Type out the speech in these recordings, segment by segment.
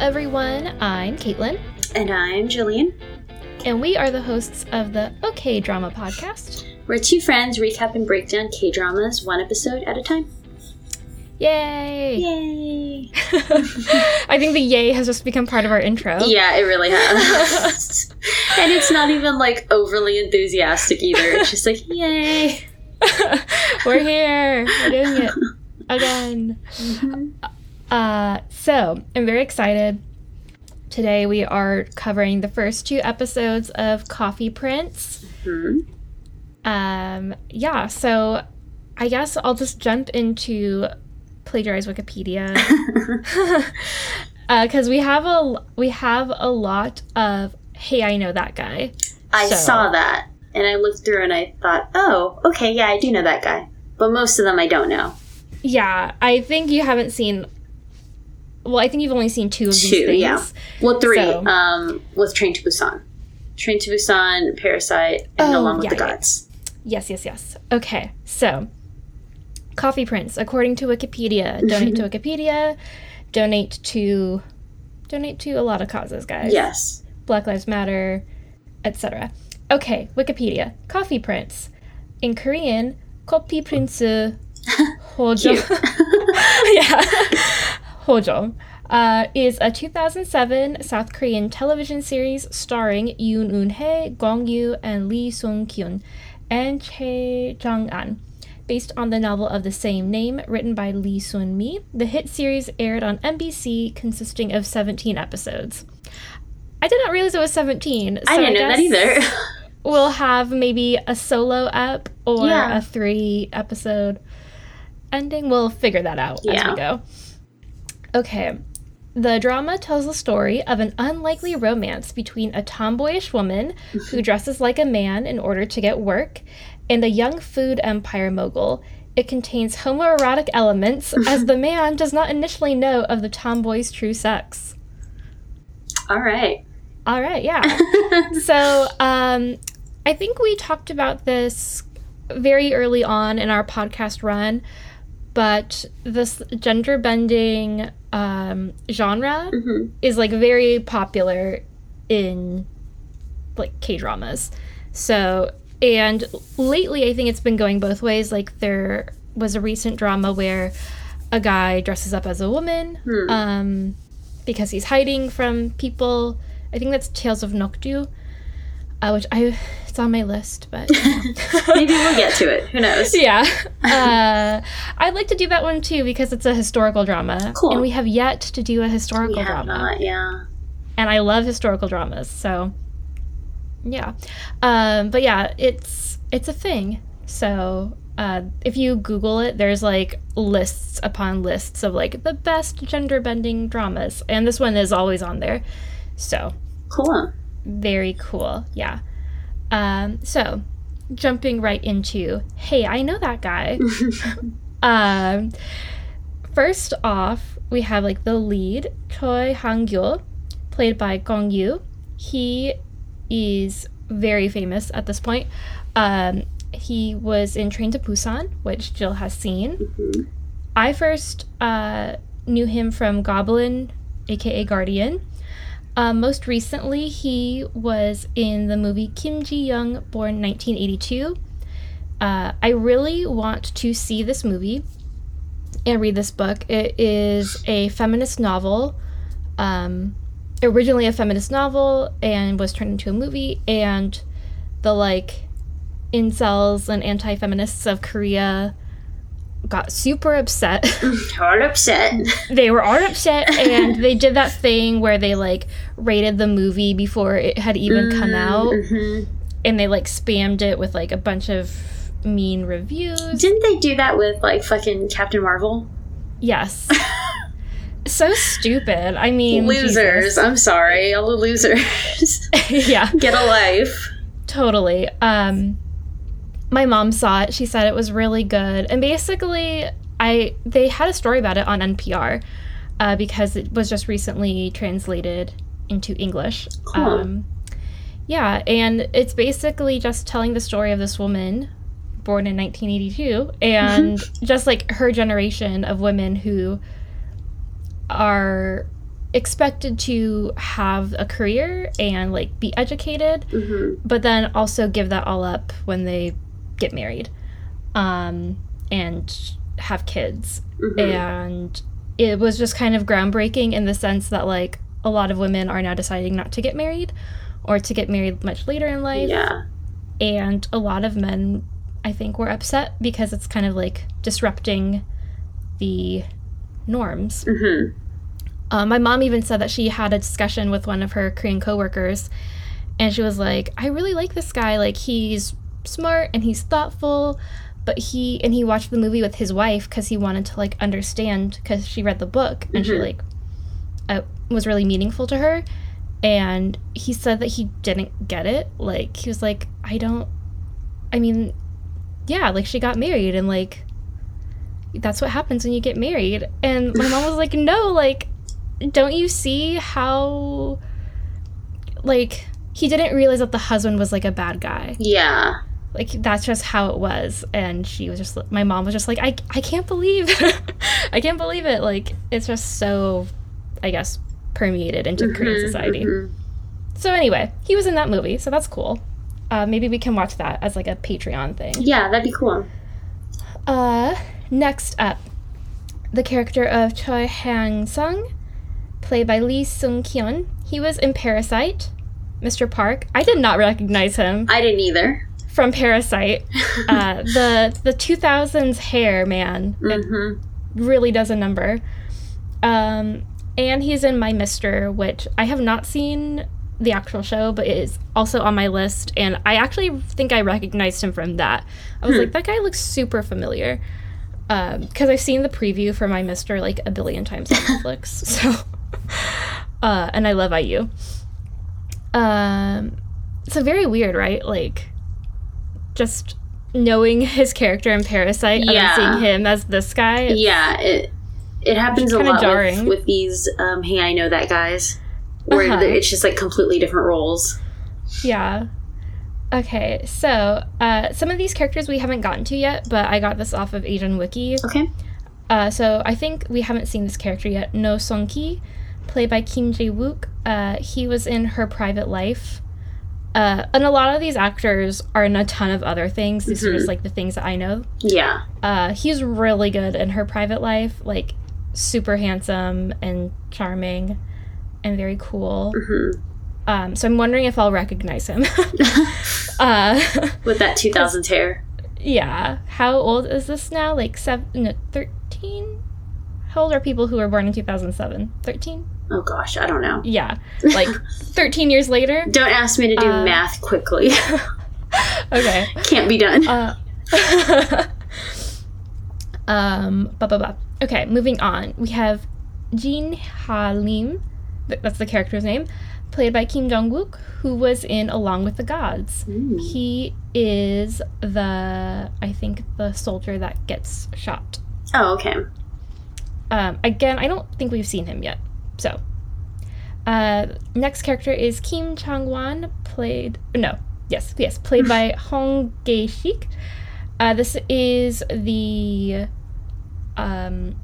Hello, everyone. I'm Caitlin, And I'm Jillian. and we are the hosts of the OK Drama podcast. We're two friends recap and break down K dramas one episode at a time. Yay! Yay! I think the yay has just become part of our intro. Yeah, it really has. and it's not even like overly enthusiastic either. It's just like, yay! We're here. We're doing it again. Mm-hmm. Uh, so I'm very excited. Today we are covering the first two episodes of Coffee Prince. Hmm. Um, yeah, so I guess I'll just jump into plagiarize Wikipedia because we have a we have a lot of hey I know that guy. I So- saw that and I looked through and I thought, oh, okay, yeah, I do know that guy. But most of them I don't know. Yeah, I think you haven't seen. Well, I think you've only seen two of these Two, things. yeah. Well, three. So- Um, with Train to Busan. Train to Busan, Parasite, and Oh, Along with yeah, the. Gods. Yes, yes, yes. Okay, so Coffee Prince, according to Wikipedia, donate to Wikipedia, donate to donate to a lot of causes, guys. Yes. Black Lives Matter, etc. Okay, Wikipedia. Coffee Prince. In Korean, Coffee Prince Hojo. yeah. Hojo. Uh, is a 2007 South Korean television series starring Yoon Eun-hye, Gong Yoo, and Lee Sung-kyun, and Chae Jung-an. Based on the novel of the same name, written by Lee Sun-mi, the hit series aired on MBC, consisting of 17 episodes. I did not realize it was 17. I didn't know that either. We'll have maybe a solo ep or Yeah. a three episode ending. We'll figure that out as we go. Okay. The drama tells the story of an unlikely romance between a tomboyish woman who dresses like a man in order to get work and a young food empire mogul. It contains homoerotic elements as the man does not initially know of the tomboy's true sex. All right. All right, yeah. so um, I think we talked about this very early on in our podcast run, but this gender bending um, genre Mhm. is like very popular in like K dramas. So, and lately I think it's been going both ways. Like there was a recent drama where a guy dresses up as a woman Hmm. um, because he's hiding from people. I think that's Tales of Noctu, uh, which I it's on my list, but Maybe we'll get to it. Who knows? yeah. Uh, I'd like to do that one too because it's a historical drama, Cool. and we have yet to do a We historical have drama not, yeah. and I love historical dramas. So, yeah, um, but yeah, it's it's a thing. So uh, if you Google it, there's like lists upon lists of like the best gender bending dramas, and this one is always on there. So Cool. Very cool. Yeah. Um, so jumping right into hey, I know that guy. Um, first off, we have like the lead, Choi Hang-gyo, played by Gong Yoo. He is very famous at this point. Um, he was in Train to Busan, which Jill has seen. Mhm. I first uh, knew him from Goblin, aka Guardian. Uh, most recently, he was in the movie Kim Ji Young, born 1982. Uh, I really want to see this movie and read this book. It is a feminist novel, um, originally a feminist novel, and was turned into a movie. And the like incels and anti feminists of Korea got super upset. All upset. they were all upset, and they did that thing where they like rated the movie before it had even come out, Mhm. and they like spammed it with like a bunch of mean reviews. Didn't they do that with like fucking Captain Marvel? Yes. so stupid. I mean, losers. I'm sorry. All the losers. Yeah, Get a life. totally. Um, my mom saw it. She said it was really good, and basically, I they had a story about it on NPR uh, because it was just recently translated into English. Cool. Um, yeah, and it's basically just telling the story of this woman born in 1982 and just like her generation of women who are expected to have a career and like be educated, hmm but then also give that all up when they get married um, and have kids. hmm And it was just kind of groundbreaking in the sense that like a lot of women are now deciding not to get married or to get married much later in life. Yeah. and a lot of men i think were upset because it's kind of like disrupting the norms. Hmm uh, my mom even said that she had a discussion with one of her korean coworkers and she was like i really like this guy. Like he's smart and he's thoughtful but he and he watched the movie with his wife because he wanted to like understand because she read the book and she Mhm. like uh, was really meaningful to her and he said that he didn't get it like he was like i don't i mean yeah like she got married and like that's what happens when you get married and my mom was like no like don't you see how like he didn't realize that the husband was like a bad guy Yeah. Like that's just how it was. And she was just my mom was just like i, I can't believe i can't believe it. Like it's just so i guess permeated into korean Mhm, society. mhm. so anyway he was in that movie so that's cool. Uh, maybe we can watch that as like a patreon thing. Yeah, that'd be cool. uh next up the character of choi hang sung played by lee sung kyun. He was in parasite mr park. I did not recognize him. I didn't either. From Parasite. Uh, the the 2000s hair man it hmm really does a number. Um, and he's in My Mister, which I have not seen the actual show, but it is also on my list. And I actually think I recognized him from that. I was Hmm. like, that guy looks super familiar. Because I've seen the preview for My Mister like a billion times on Netflix. so, uh, and I love IU. Um, so very weird, right? Like, just knowing his character in Parasite and Yeah. then seeing him as this guy. Yeah, it it happens a lot jarring. with, with these um, "Hey, I know that" guys, where Uh-huh. it's just like completely different roles. Yeah. Okay, so uh, some of these characters we haven't gotten to yet, but I got this off of Asian Wiki. Okay. Uh, so I think we haven't seen this character yet. No Song Ki, played by Kim Jae Wook. Uh, he was in Her Private Life. Uh, and a lot of these actors are in a ton of other things. These are Mhm. just like the things that I know. Yeah. Uh, he's really good in Her Private Life. Like, super handsome and charming and very cool. hmm Um, so I'm wondering if I'll recognize him. uh, With that 2000 hair. yeah. How old is this now? Like seven, no, 13? How old are people who were born in 2007? 13? Oh gosh, I don't know. Yeah. Like 13 years later? Don't ask me to do Uh, math quickly. Okay. Can't be done. Uh, um, blah, blah, blah. Okay, moving on. We have Jin Ha Lim, that's the character's name, played by Kim Dong Wook, who was in Along with the Gods. Mm. He is the, I think, the soldier that gets shot. Oh, okay. Um, again, I don't think we've seen him yet. So, uh, next character is Kim Chang Wan, played no, yes, yes, played by Hong Gae Shik. Uh, this is the um,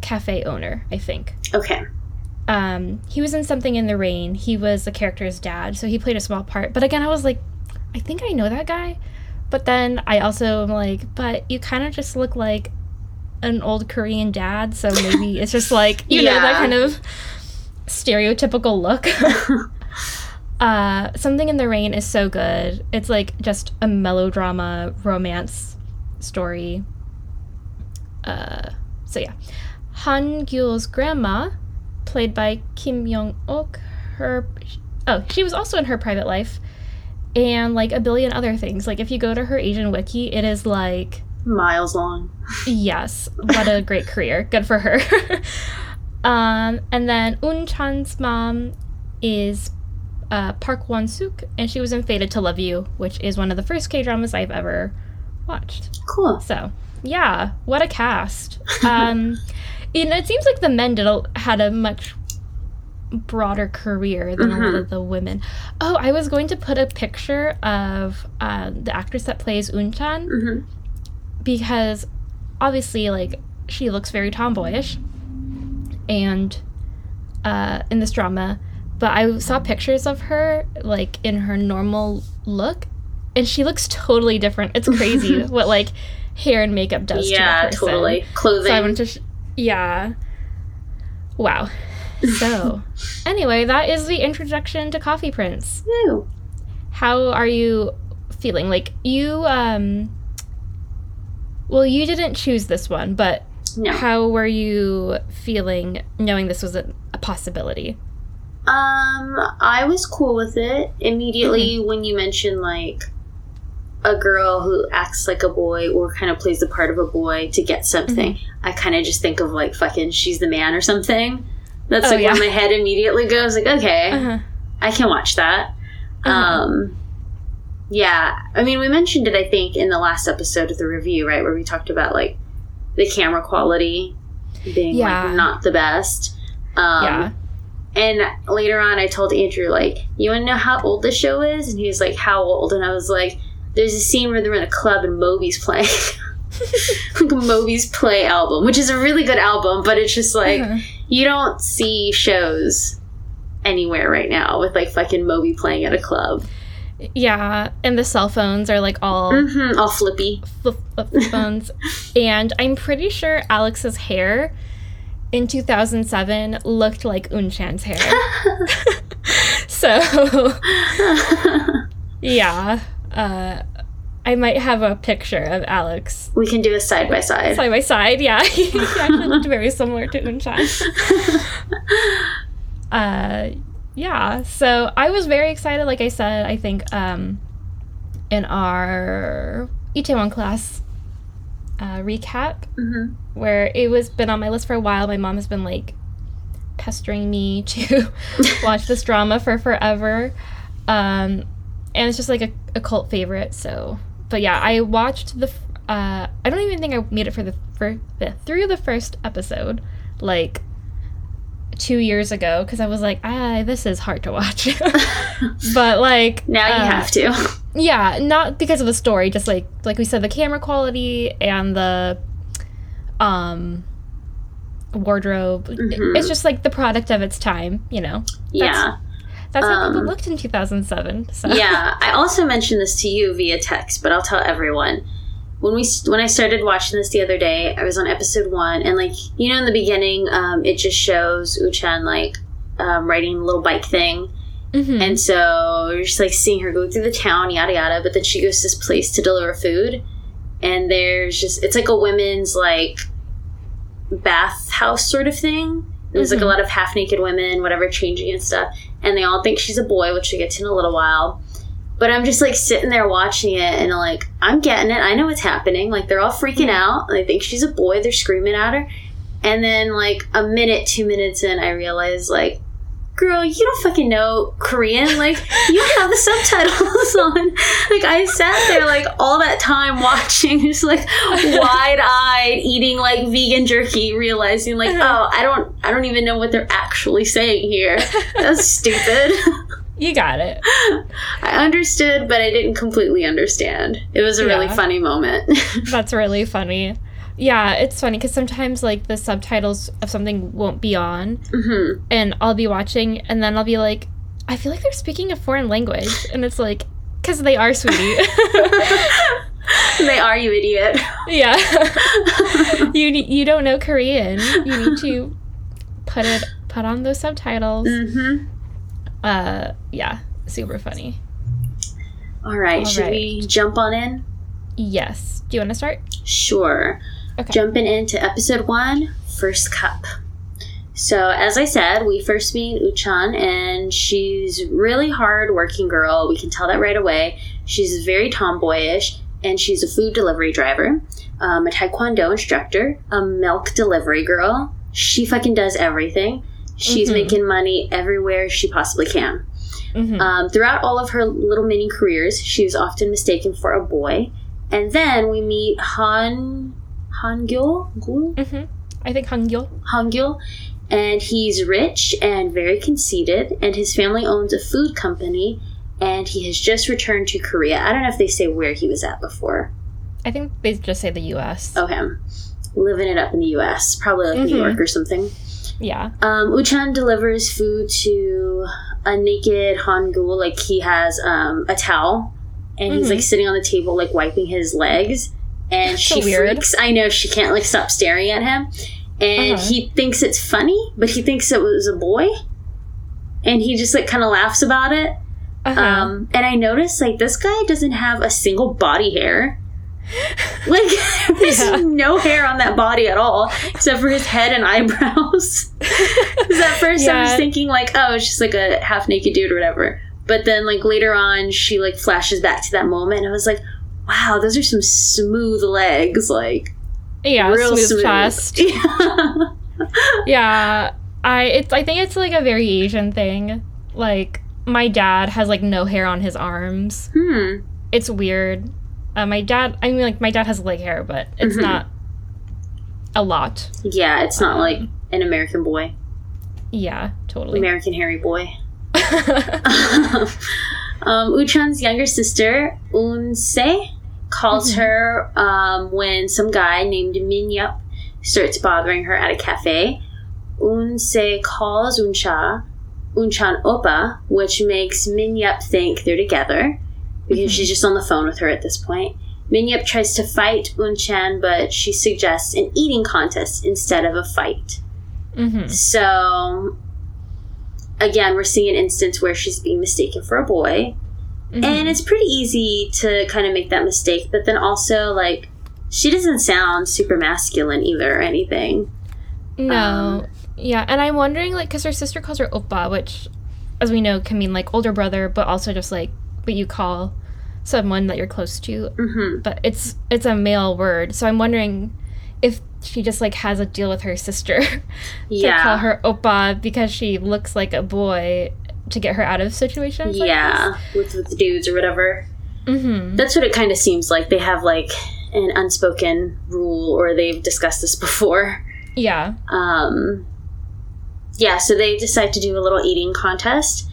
cafe owner, I think. Okay. Um, he was in Something in the Rain. He was the character's dad, so he played a small part. But again, I was like, I think I know that guy. But then I also am like, but you kind of just look like an old Korean dad, so maybe it's just like, you know, that kind of stereotypical look. uh, Something in the Rain is so good. It's like just a melodrama romance story. Uh, so yeah. Han Gyul's grandma, played by Kim Young Ok, her oh, she was also in her private life, and like a billion other things. Like if you go to her Asian wiki, it is like Miles long. yes, what a great career, good for her. um, and then Un Chan's mom is uh, Park Won Suk, and she was in Fated to Love You, which is one of the first K dramas I've ever watched. Cool. So, yeah, what a cast. Um, and it seems like the men did a, had a much broader career than a lot of the women. Oh, I was going to put a picture of uh, the actress that plays Unchan hmm because obviously, like, she looks very tomboyish. And uh, in this drama, but I saw pictures of her like in her normal look, and she looks totally different. It's crazy what like hair and makeup does. yeah, to a person. totally. Clothing. So I wanted to, sh- yeah. Wow. So, anyway, that is the introduction to Coffee Prince. Woo. How are you feeling? Like you, um, well, you didn't choose this one, but No. how were you feeling knowing this was a, a possibility? Um, I was cool with it immediately Mm-hmm. when you mentioned like a girl who acts like a boy or kind of plays the part of a boy to get something. Mm-hmm. I kind of just think of like fucking she's the man or something. That's Oh, like yeah. where my head immediately goes. Like, okay, Uh-huh. I can watch that. Uh-huh. Um, yeah, I mean, we mentioned it. I think in the last episode of the review, right, where we talked about like the camera quality being Yeah. like not the best. Um, yeah. and later on, I told Andrew, like, you want to know how old the show is? And he was like, how old? And I was like, there's a scene where they're in a club and Moby's playing. like Moby's Play album, which is a really good album, but it's just like, Uh-huh. you don't see shows anywhere right now with like fucking Moby playing at a club. Yeah, and the cell phones are like all hmm All flippy. flip, flip phones. and I'm pretty sure Alex's hair in 2007 looked like Unchan's hair. so, yeah. Uh, I might have a picture of Alex we can do a side by side. side by side. Yeah, he actually looked very similar to Unchan. uh, yeah, so I was very excited. Like I said, I think um, in our Itaewon class uh, recap, hmm where it was been on my list for a while, my mom has been like pestering me to watch this drama for forever. Um, and it's just like a, a cult favorite. So, but yeah, I watched the. Uh, I don't even think I made it for the for the through the first episode, like two years ago, because I was like, ah, this is hard to watch. but like Now you uh, have to. yeah, not because of the story, just like like we said, the camera quality and the um wardrobe. Mhm. It's just like the product of its time, you know. yeah. That's how people Um, looked in 2007. So. yeah, I also mentioned this to you via text, but I'll tell everyone. When we when I started watching this the other day, I was on episode one, and like you know, in the beginning, um, it just shows Uchan like um, riding a little bike thing, Mhm. and so you're just like seeing her go through the town, yada yada. But then she goes to this place to deliver food, and there's just it's like a women's like bath house sort of thing. There's like a Mhm. lot of half naked women, whatever, changing and stuff, and they all think she's a boy, which we get to in a little while. But I'm just like sitting there watching it, and like I'm getting it. I know what's happening. Like they're all freaking mm-hmm. out. They think she's a boy. They're screaming at her, and then like a minute, two minutes in, I realize like girl, you don't fucking know Korean. Like, you have the subtitles on. Like, I sat there, like, all that time watching, just like wide eyed, eating like vegan jerky, realizing, like, uh-huh. oh, I don't, I don't even know what they're actually saying here. That's stupid. You got it. I understood, but I didn't completely understand. It was a really funny moment. That's really funny. Yeah, it's funny because sometimes like the subtitles of something won't be on, hmm and I'll be watching, and then I'll be like, I feel like they're speaking a foreign language, and it's like, because they are, sweetie. they are, you idiot. yeah, you you don't know Korean. You need to put it put on those subtitles. hmm Uh, yeah, super funny. All right, All should right. we jump on in? Yes. Do you want to start? Sure. Okay. Jumping into episode one, First Cup. So, as I said, we first meet Uchan, and she's really hard working girl. We can tell that right away. She's very tomboyish, and she's a food delivery driver, um, a taekwondo instructor, a milk delivery girl. She fucking does everything. She's Mhm. making money everywhere she possibly can. Mm-hmm. Um, throughout all of her little mini careers, she was often mistaken for a boy. And then we meet Han Hangul, Gul? mm-hmm. I think Hangul. Hangul, and he's rich and very conceited, and his family owns a food company, and he has just returned to Korea. I don't know if they say where he was at before. I think they just say the U.S. Oh, him living it up in the U.S., probably like Mhm. New York or something. Yeah. Um, Uchan delivers food to a naked Hangul, like he has um, a towel, and he's Mhm. like sitting on the table, like wiping his legs, and So she weird. freaks. I know she can't like stop staring at him, and Uh-huh. he thinks it's funny, but he thinks it was a boy, and he just like kind of laughs about it. Uh-huh. Um, and I noticed like this guy doesn't have a single body hair. Like there's Yeah. no hair on that body at all, except for his head and eyebrows. Because at first I was thinking like, oh, it's just like a half naked dude or whatever. But then like later on, she like flashes back to that moment, and I was like, wow, those are some smooth legs, like yeah, real smooth, smooth. chest. Yeah. Yeah. I it's I think it's like a very Asian thing. Like my dad has like no hair on his arms. hmm. It's weird. Uh, my dad I mean like my dad has leg hair, but it's Mhm. not a lot. Yeah, it's not Um, like an American boy, Yeah, totally. American hairy boy. um, Uchan's younger sister, Unse, calls Mhm. her um, when some guy named Min Yup starts bothering her at a cafe. Unse calls Uncha, Unchan Oppa, which makes Min Yup think they're together because Mhm. she's just on the phone with her at this point. Min Yup tries to fight Unchan, but she suggests an eating contest instead of a fight. hmm So, again, we're seeing an instance where she's being mistaken for a boy. Mm-hmm. And it's pretty easy to kind of make that mistake, but then also, like, she doesn't sound super masculine either or anything. No. Um, yeah, and I'm wondering, like, because her sister calls her Oppa, which, as we know, can mean, like, older brother, but also just, like, what you call someone that you're close to. hmm But it's it's a male word, so I'm wondering if she just, like, has a deal with her sister to Yeah. call her Oppa because she looks like a boy to get her out of situations yeah, with, with dudes or whatever. Mm-hmm. That's what it kind of seems like. They have, like, an unspoken rule, or they've discussed this before. Yeah. Um, yeah, so they decide to do a little eating contest.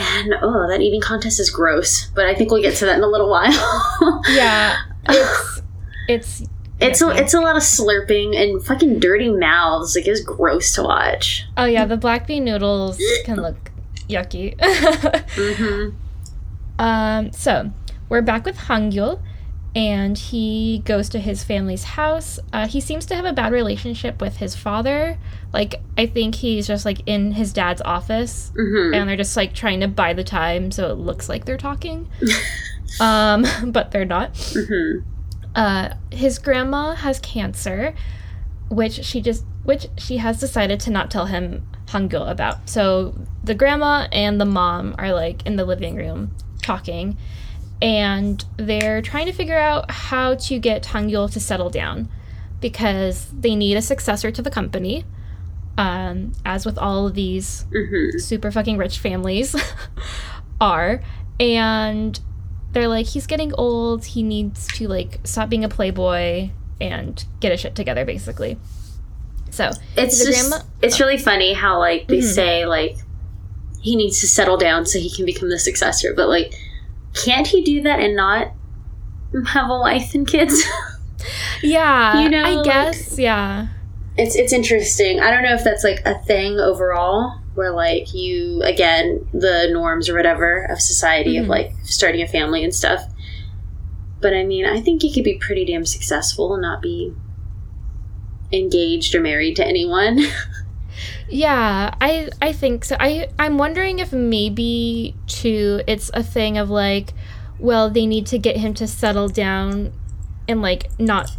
And oh, that eating contest is gross, but I think we'll get to that in a little while. Yeah. It's it's it's a, it's a lot of slurping and fucking dirty mouths. Like it's gross to watch. Oh yeah, the black bean noodles can look yucky. Mm-hmm. um, so we're back with Hangyul, and he goes to his family's house. Uh, he seems to have a bad relationship with his father. Like I think he's just like in his dad's office, Mm-hmm. and they're just like trying to buy the time so it looks like they're talking. um, but they're not. Mm-hmm. Uh, his grandma has cancer, which she just which she has decided to not tell him Hangul about. So the grandma and the mom are like in the living room talking, and they're trying to figure out how to get Hangul to settle down because they need a successor to the company. Um, as with all of these Mm-hmm. super fucking rich families are and they're like he's getting old he needs to like stop being a playboy and get his shit together basically so It's just grandma- it's really funny how like they Mhm. say like he needs to settle down so he can become the successor, but like can't he do that and not have a wife and kids? yeah You know, i like- guess yeah it's it's interesting. I don't know if that's like a thing overall where like you again the norms or whatever of society Mhm. of like starting a family and stuff. But I mean, I think you could be pretty damn successful and not be engaged or married to anyone. yeah i i think so i i'm wondering if maybe too it's a thing of like well they need to get him to settle down and like not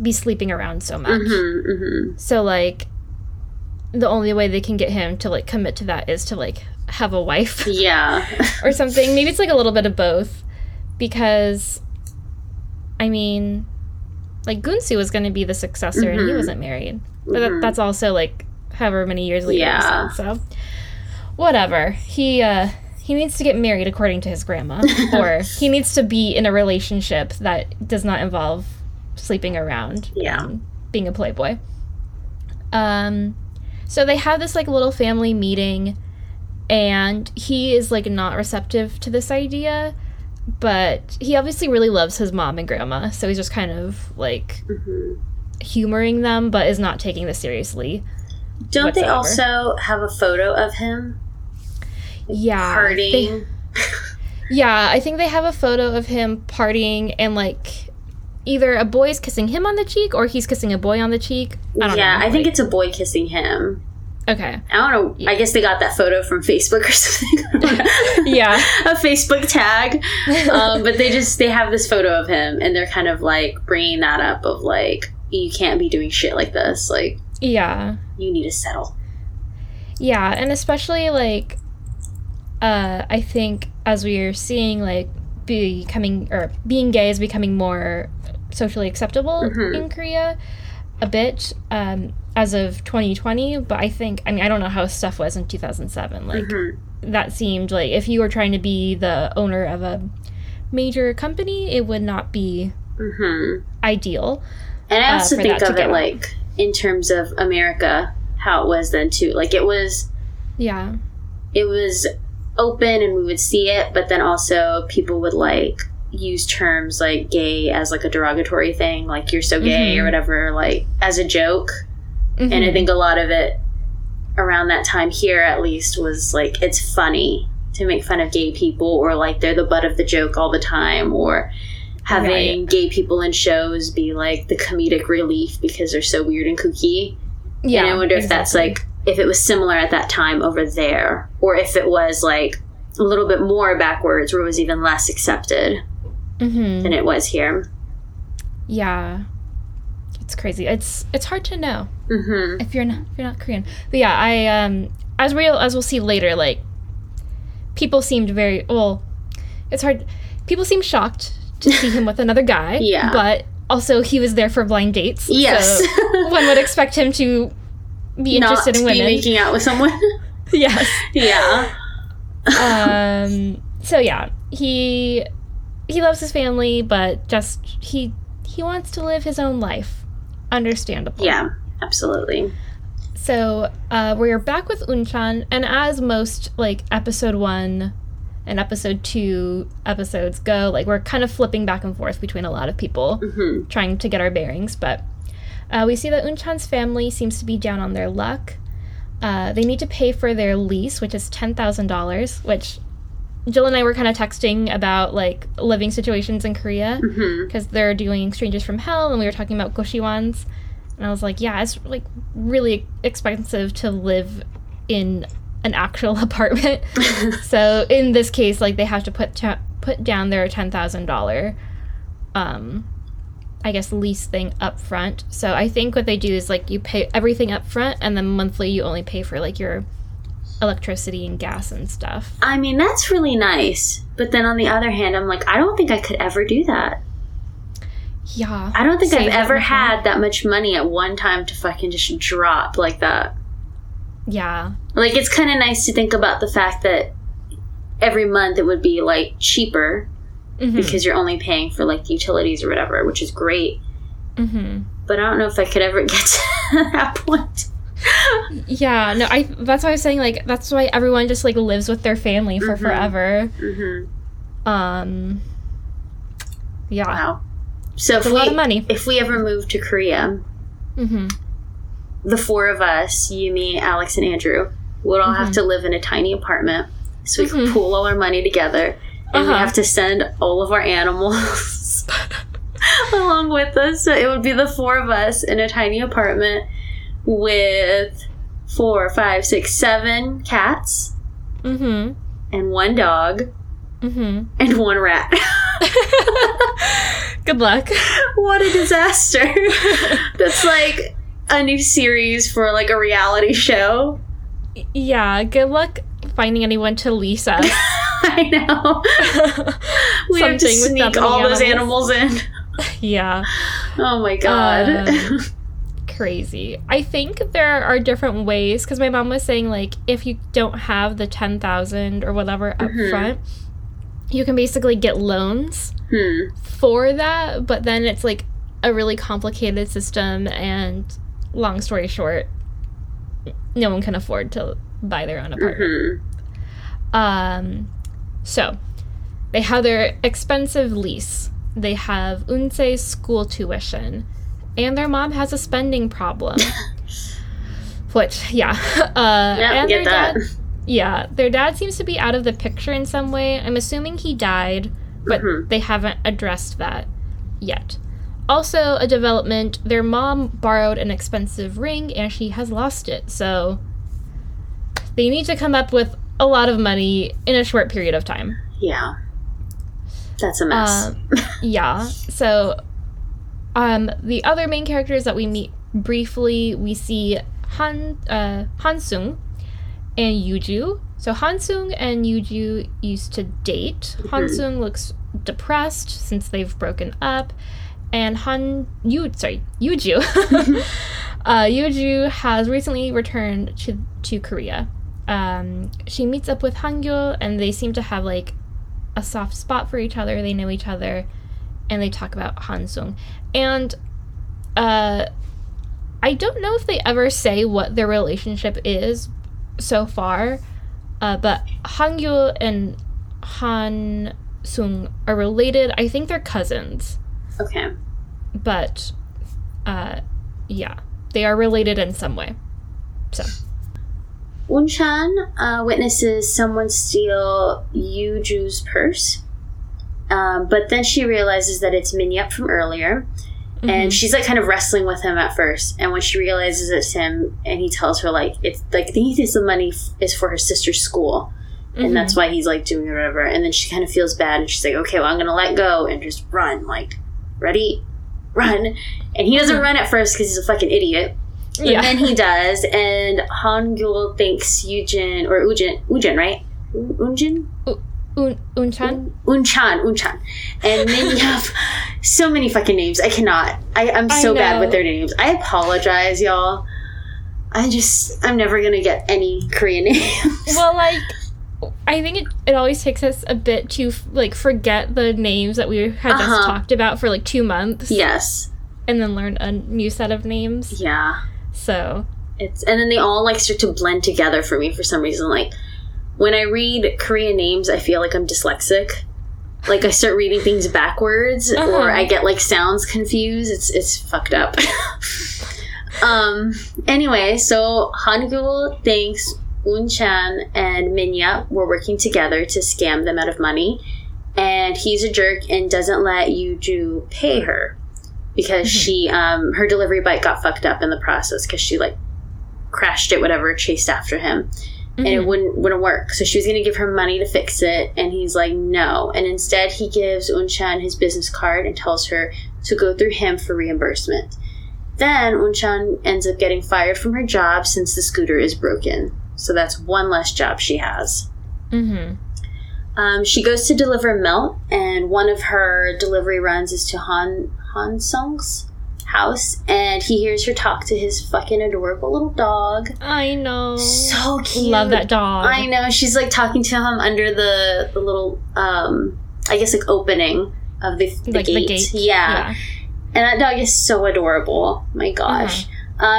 be sleeping around so much hmm hmm So like the only way they can get him to like commit to that is to like have a wife Yeah. or something. Maybe it's like a little bit of both because I mean like Gunsu was going to be the successor and he Mhm. wasn't married. But that, that's also like however many years later. Yeah. So, so whatever. He uh he needs to get married according to his grandma or he needs to be in a relationship that does not involve sleeping around Yeah. and being a playboy. Um so they have this like little family meeting and he is like not receptive to this idea but he obviously really loves his mom and grandma so he's just kind of like hmm humoring them but is not taking this seriously Don't they also have a photo of him yeah partying? they- yeah, I think they have a photo of him partying and like either a boy's kissing him on the cheek or he's kissing a boy on the cheek. I don't yeah, know. I think it's a boy kissing him. okay. I don't know. I guess they got that photo from Facebook or something. I don't know. Yeah. a Facebook tag. Um, but they just they have this photo of him, and they're kind of like bringing that up of like you can't be doing shit like this. Like Yeah. you need to settle. Yeah, and especially like uh I think as we are seeing like becoming or being gay is becoming more socially acceptable Mhm. in Korea a bit um as of 2020, but I think I mean I don't know how stuff was in 2007 like Mhm. that seemed like if you were trying to be the owner of a major company, it would not be Mhm. ideal. And I Uh, also for think of it like in terms of America, how it was then too. Like it was Yeah. it was open and we would see it, but then also people would like use terms like gay as like a derogatory thing, like you're so gay Mhm. or whatever, like as a joke. And I Mhm. think a lot of it around that time here at least was like it's funny to make fun of gay people or like they're the butt of the joke all the time or having gay people in shows be like the comedic relief because they're so weird and kooky. yeah. and I wonder if that's like if it was similar at that time over there, or if it was like a little bit more backwards, where it was even less accepted Mhm. than it was here. Yeah. It's crazy. It's it's hard to know Mm-hmm. if you're not if you're not Korean. But yeah, I um as we as we'll see later, like people seemed very well. It's hard. People seem shocked to see him with another guy. Yeah. But also, he was there for blind dates. Yes. So one would expect him to be Not interested in women. making out with someone. yes. yeah. um so yeah he he loves his family but just he he wants to live his own life understandable Yeah. Absolutely. so uh we're back with unchan and as most like episode one and episode two episodes go like we're kind of flipping back and forth between a lot of people hmm trying to get our bearings, but uh, we see that Unchan's family seems to be down on their luck. Uh, they need to pay for their lease, which is ten thousand dollars. Which Jill and I were kind of texting about like living situations in Korea because they're doing Strangers from Hell, and we were talking about Goshiwons, and I was like, yeah, it's like really expensive to live in an actual apartment. so in this case, like they have to put put down their ten thousand dollar, um, I guess lease thing up front. So I think what they do is like you pay everything up front, and then monthly you only pay for like your electricity and gas and stuff. I mean, that's really nice. But then on the other hand, I'm like, I don't think I could ever do that. Yeah, I don't think I've ever had that much money at one time to fucking just drop like that. Yeah, Like it's kind of nice to think about the fact that every month it would be like cheaper Mhm. because you're only paying for like utilities or whatever, which is great. Mhm. But I don't know if I could ever get to that point. Yeah, no, I that's why I was saying like that's why everyone just like lives with their family for Mhm. forever. hmm Um Yeah. Wow. So if It's a lot we, of money. if we ever move to Korea, Mhm. The four of us, you, me, Alex, and Andrew, would all have to live in a tiny apartment so we Mhm. could pool all our money together. And we Uh-huh. have to send all of our animals along with us. So it would be the four of us in a tiny apartment with four, five, six, seven cats Mhm. and one dog Mhm. and one rat. Good luck. what a disaster. That's like a new series for like a reality show. yeah, good luck finding anyone to lease us. I know. We have to Something sneak all those animals in. yeah. Oh my god. Um, crazy. I think there are different ways because my mom was saying like if you don't have the 10,000 or whatever up Mhm. front, you can basically get loans hmm. for that, but then it's like a really complicated system and long story short, no one can afford to buy their own apartment. hmm Um, so they have their expensive lease. They have Unse's school tuition, and their mom has a spending problem. Which, yeah. Uh, Yeah, and get their that. dad, yeah, their dad seems to be out of the picture in some way. I'm assuming he died, but Mhm. they haven't addressed that yet. Also, a development their mom borrowed an expensive ring and she has lost it, so they need to come up with a lot of money in a short period of time. Yeah. That's a mess. Um, yeah. So, um, the other main characters that we meet briefly, we see Han uh, Hansung and Yuju. So Hansung and Yuju used to date. Hansung looks depressed since they've broken up, and Han Yu sorry Yuju. uh, Yuju has recently returned to to Korea. Um, she meets up with Hangul, and they seem to have like a soft spot for each other. They know each other, and they talk about Hansung. And uh, I don't know if they ever say what their relationship is so far, uh, but Hangul and Han Sung are related. I think they're cousins, okay. but uh, yeah, they are related in some way. So Unchan uh, witnesses someone steal Yuju's purse, um, but then she realizes that it's Minyup from earlier, mhm. and she's like kind of wrestling with him at first. And when she realizes it's him, and he tells her like it's like he thinks the money f- is for her sister's school, and Mhm. that's why he's like doing it whatever. And then she kind of feels bad, and she's like, okay, well I'm gonna let go and just run, like ready, run. And he doesn't Mhm. run at first because he's a fucking idiot. And yeah. then he does, and Hangul thinks Yujin or Ujin, Ujin, right? Unjin, Un- Unchan. Unchan, Unchan, and have so many fucking names. I cannot. I, I'm I so bad with their names. I apologize, y'all. I just, I'm never gonna get any Korean names. well like i think it, it always takes us a bit to like forget the names that we had just Uh-huh. talked about for like two months yes. and then learn a new set of names Yeah. so It's and then they all like start to blend together for me for some reason. Like when I read Korean names, I feel like I'm dyslexic. Like I start reading things backwards, Uh-huh. or I get like sounds confused. It's it's fucked up. um. Anyway, so Hangul Unchan and Minya were working together to scam them out of money, and he's a jerk and doesn't let Yuju pay her because Mhm. she um her delivery bike got fucked up in the process because she like crashed it whatever chased after him. And it Mhm. wouldn't wouldn't work. So she was going to give her money to fix it and he's like no. And instead he gives unchan his business card and tells her to go through him for reimbursement. Then unchan ends up getting fired from her job since the scooter is broken so that's one less job she has Mhm. um, she goes to deliver milk, and one of her delivery runs is to Han Han Sung's house, and he hears her talk to his fucking adorable little dog. i know So cute. love that dog I know. She's like talking to him under the the little um, I guess like opening of the, the like gate. the gate Yeah. and that dog is so adorable. My gosh. Uh-huh.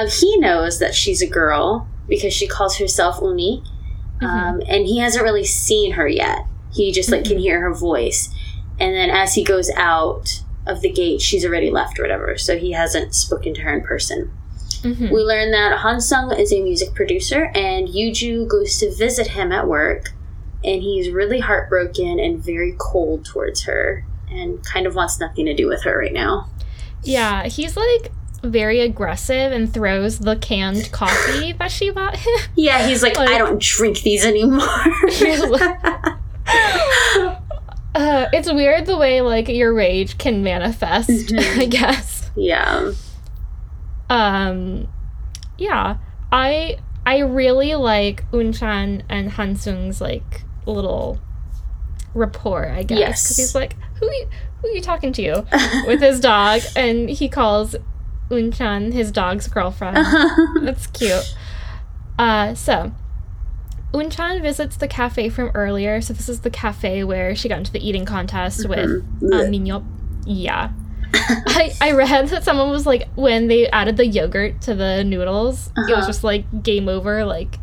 Uh, he knows that she's a girl because she calls herself Uni Mhm. um, and he hasn't really seen her yet. He just like can Mhm. hear her voice, and then as he goes out of the gate, she's already left or whatever. So he hasn't spoken to her in person. Mhm. We learn that Hansung is a music producer, and Yuju goes to visit him at work, and he's really heartbroken and very cold towards her, and kind of wants nothing to do with her right now. yeah he's like very aggressive and throws the canned coffee that she bought him Yeah, he's like, Like- I don't drink these anymore. uh, it's weird the way like your rage can manifest Mhm. i guess yeah. um yeah i i really like unchan and hansung's like little rapport i guess Yes. because he's like who you, who are you talking to with his dog and he calls unchan his dog's girlfriend that's cute uh so unchan visits the cafe from earlier so this is the cafe where she got into the eating contest with Mhm. uh, Minyop. Yeah. I, I read that someone was like, when they added the yogurt to the noodles, it was Uh-huh. just like game over, like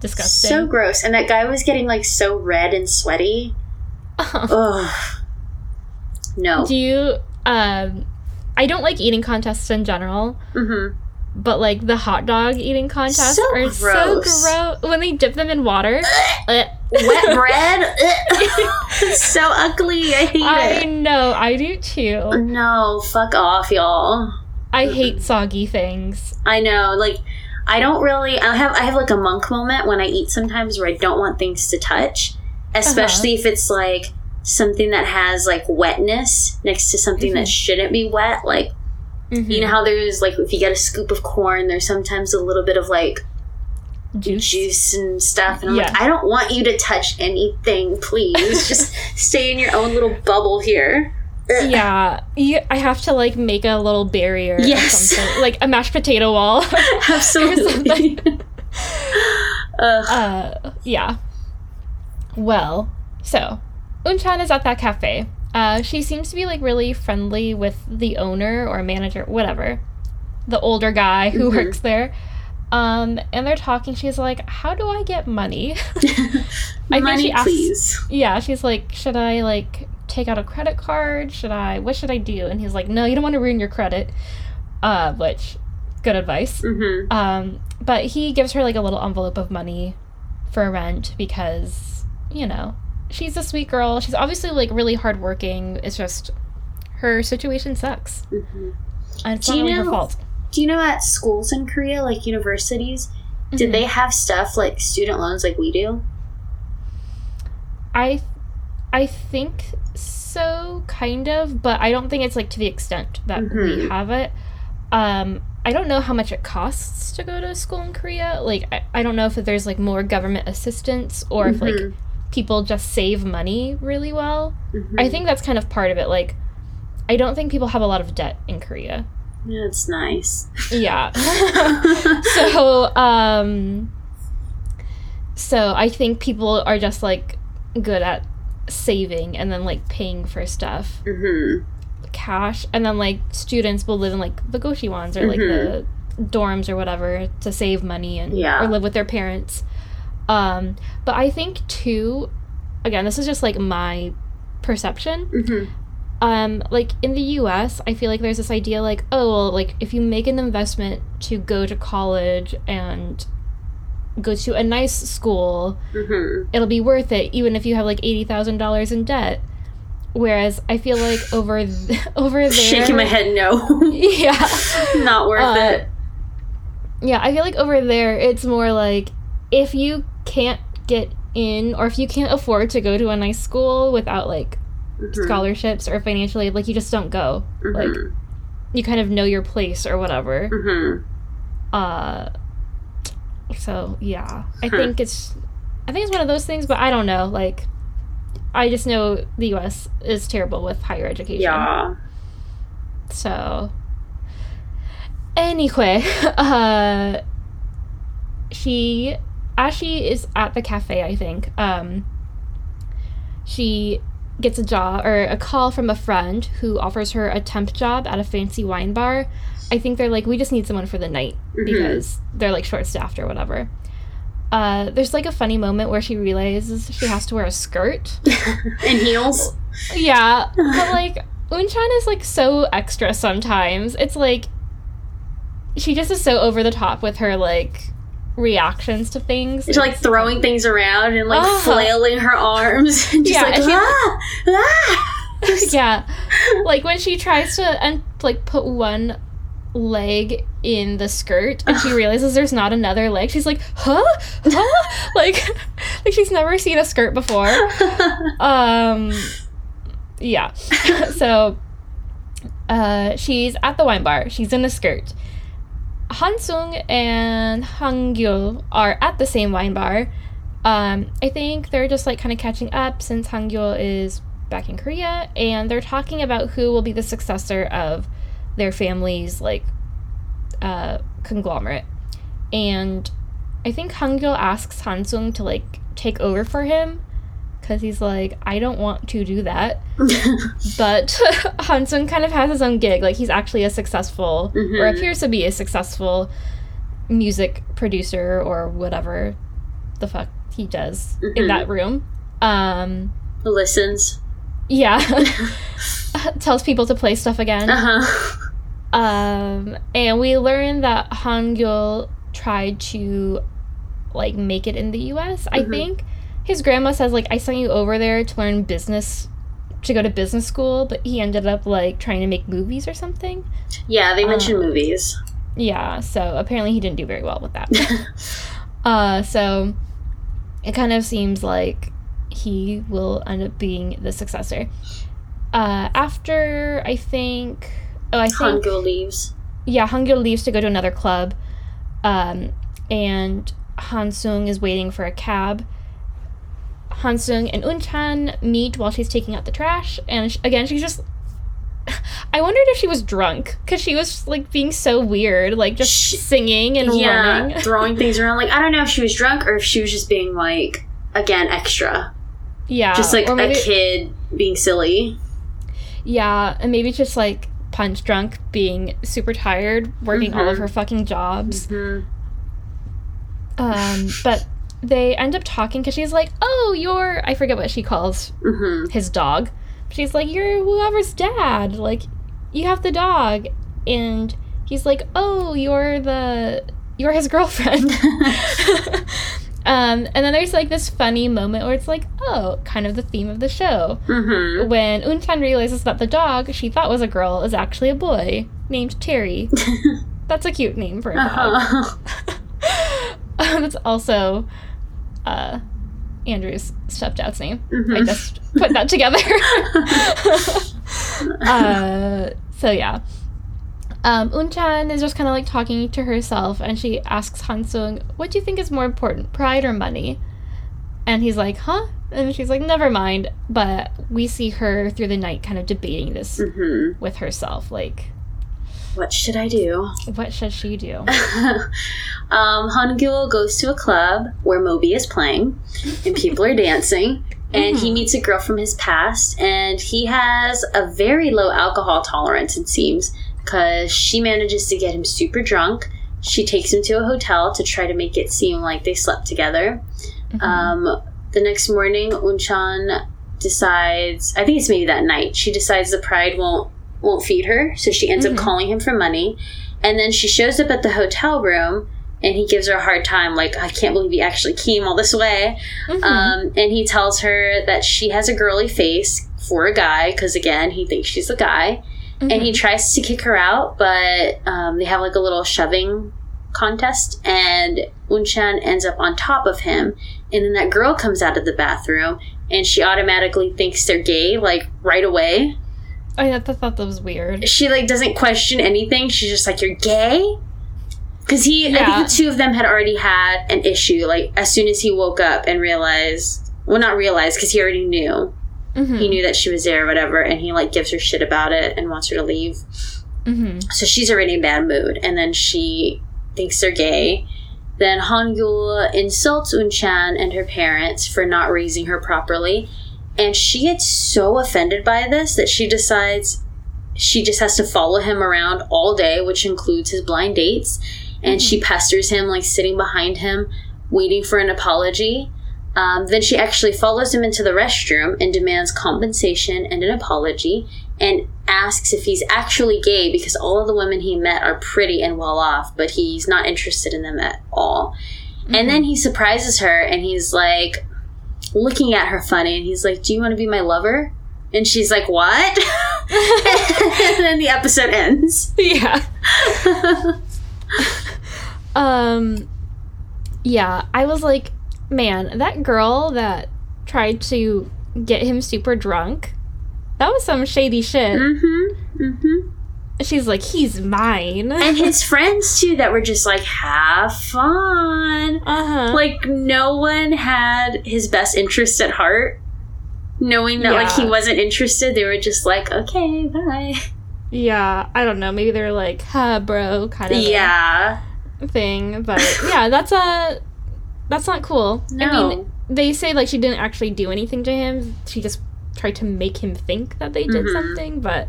disgusting. So gross. And that guy was getting like so red and sweaty. Ugh. No. Do you, um, I don't like eating contests in general, hmm but like the hot dog eating contests So are so gross. gross when they dip them in water. Uh, Wet bread. it's so ugly. I hate I it. I know, I do too. No, fuck off, y'all. I hate soggy things. I know, like I don't really. I have I have like a monk moment when I eat sometimes where I don't want things to touch, especially if it's like something that has like wetness next to something that shouldn't be wet. Like Mhm. you know how there's like if you get a scoop of corn, there's sometimes a little bit of like juice. juice and stuff, and I'm like, I don't want you to touch anything, please. Just stay in your own little bubble here. Yeah, you, I have to like make a little barrier Yes. or something, like a mashed potato wall. Absolutely. Uh, yeah. Well, so Unchan is at that cafe. Uh, she seems to be like really friendly with the owner or manager, whatever, the older guy who Mhm. works there. Um, and they're talking. She's like, "How do I get money?" I think Money, she asks- please. yeah, she's like, "Should I like take out a credit card? Should I? What should I do?" And he's like, "No, you don't want to ruin your credit." Uh, which, good advice. hmm Um, but he gives her like a little envelope of money for rent because, you know, she's a sweet girl. She's obviously like really hardworking. It's just her situation sucks. hmm And it's Do not really her fault. Do you know at schools in Korea, like universities, did Mhm. they have stuff like student loans like we do? I I think so, kind of, but I don't think it's like to the extent that we Mhm. have it. Um, I don't know how much it costs to go to school in Korea. Like, I, I don't know if there's like more government assistance or if like Mhm. People just save money really well. Mhm. I think that's kind of part of it. Like, I don't think people have a lot of debt in Korea. That's nice. Yeah. so, um, so I think people are just like good at saving and then like paying for stuff hmm cash, and then like students will live in like the goshiwons or like the dorms or whatever to save money and Yeah. or live with their parents. Um, but I think too, again, this is just like my perception. hmm um like in the US I feel like there's this idea like oh well like if you make an investment to go to college and go to a nice school hmm it'll be worth it even if you have like $80,000 in debt whereas I feel like over th- over there Shaking my head, no. yeah Not worth Uh, it. yeah I feel like over there it's more like if you can't get in or if you can't afford to go to a nice school without like Mhm. scholarships or financially like you just don't go like Mhm. you kind of know your place or whatever. Mhm. Uh so yeah. I think it's I think it's one of those things, but I don't know. Like I just know the US is terrible with higher education. Yeah. So anyway, uh she as she is at the cafe, I think, um she gets a job or a call from a friend who offers her a temp job at a fancy wine bar. I think they're like, we just need someone for the night Mhm. because they're like short staffed or whatever. Uh, there's like a funny moment where she realizes she has to wear a skirt. and heels. Yeah, but like Unchan is like so extra sometimes. It's like she just is so over the top with her like reactions to things. She's like throwing things around and like Uh-huh. flailing her arms and just Yeah, like and she- ah, ah. yeah, like when she tries to and like put one leg in the skirt and she realizes there's not another leg. She's like, huh, huh, like like she's never seen a skirt before. um yeah so uh she's at the wine bar she's in a skirt hansung and hangyo are at the same wine bar. Um i think they're just like kind of catching up since hangyo is back in korea and they're talking about who will be the successor of their family's like uh conglomerate. And i think hangyo asks hansung to like take over for him because he's like, I don't want to do that. But Hansung kind of has his own gig. Like, he's actually a successful, or Mhm. appears to be a successful music producer or whatever the fuck he does in Mhm. that room. Um, Listens. yeah. Tells people to play stuff again. Uh huh. Um, and we learned that Hangul tried to like make it in the US, I Mhm. think. His grandma says like I sent you over there to learn business to go to business school, but he ended up like trying to make movies or something. Yeah, they mentioned Uh, movies. Yeah, so apparently he didn't do very well with that. uh so it kind of seems like he will end up being the successor. Uh after I think oh I think Hangul leaves. yeah, Hangul leaves to go to another club, um, and Hansung is waiting for a cab. Hansung and Unchan meet while she's taking out the trash, and sh- again, she's just. I wondered if she was drunk because she was like being so weird, like just She- singing and yeah, running. throwing things around. Like I don't know if she was drunk or if she was just being like again extra, yeah, just like maybe, a kid being silly. Yeah, and maybe just like punch drunk, being super tired, working all of Mhm. her fucking jobs. Mhm. Um, but they end up talking because she's like, "Oh, you're," I forget what she calls Mhm. his dog. She's like, "You're whoever's dad. Like, you have the dog," and he's like, "Oh, you're the you're his girlfriend." um, and then there's like this funny moment where it's like, "Oh, kind of the theme of the show." Mhm. When Unchan realizes that the dog she thought was a girl is actually a boy named Terry. That's a cute name for a dog. Uh-huh. That's also uh, Andrew's stepdad's name. I Mhm. just put that together. uh, so yeah. Um, Unchan is just kind of like talking to herself, and she asks Hansung, "What do you think is more important, pride or money?" And he's like, "Huh?" And she's like, "Never mind." But we see her through the night, kind of debating this Mhm. with herself, like, What should I do? what should she do? um, Hangul goes to a club where Moby is playing and people are dancing. And he Mhm. meets a girl from his past, and he has a very low alcohol tolerance, it seems, because she manages to get him super drunk. She takes him to a hotel to try to make it seem like they slept together. Mhm. Um, the next morning, Unchan decides. I think it's maybe that night. She decides the pride won't won't feed her, so she ends Mhm. up calling him for money. And then she shows up at the hotel room, and he gives her a hard time. Like, I can't believe he actually came all this way. Mhm. Um, and he tells her that she has a girly face for a guy, because again, he thinks she's a guy. And he Mhm. tries to kick her out, but um, they have like a little shoving contest, and Unchan ends up on top of him. And then that girl comes out of the bathroom, and she automatically thinks they're gay, like right away. I thought thought that was weird. She like doesn't question anything. She's just like, "You're gay." Because he, I think the two of them had already had an issue. Like as soon as he woke up and realized, well, not realized, because he already knew. Mhm. He knew that she was there or whatever, and he like gives her shit about it and wants her to leave. Mhm. So she's already in a bad mood, and then she thinks they're gay. Then Hangul insults Unchan and her parents for not raising her properly, and she gets so offended by this that she decides she just has to follow him around all day, which includes his blind dates, and she pesters him, like sitting behind him, waiting for an apology. Um, then she actually follows him into the restroom and demands compensation and an apology and asks if he's actually gay because all of the women he met are pretty and well off, but he's not interested in them at all. And then he surprises her and he's like looking at her funny and he's like, Do you want to be my lover? And she's like, What? and then the episode ends. Yeah. Um yeah, I was like, man, that girl that tried to get him super drunk, that was some shady shit. Mm-hmm. Mm-hmm. She's like, he's mine. And his friends too that were just like, have fun. uh-huh. Like no one had his best interest at heart. Knowing that like he wasn't interested, they were just like, okay, bye. yeah, I don't know. Maybe they're like, huh, bro, kind of Yeah. thing. But yeah, that's a that's not cool. No. I mean, they say like she didn't actually do anything to him. She just tried to make him think that they did Mhm. something, but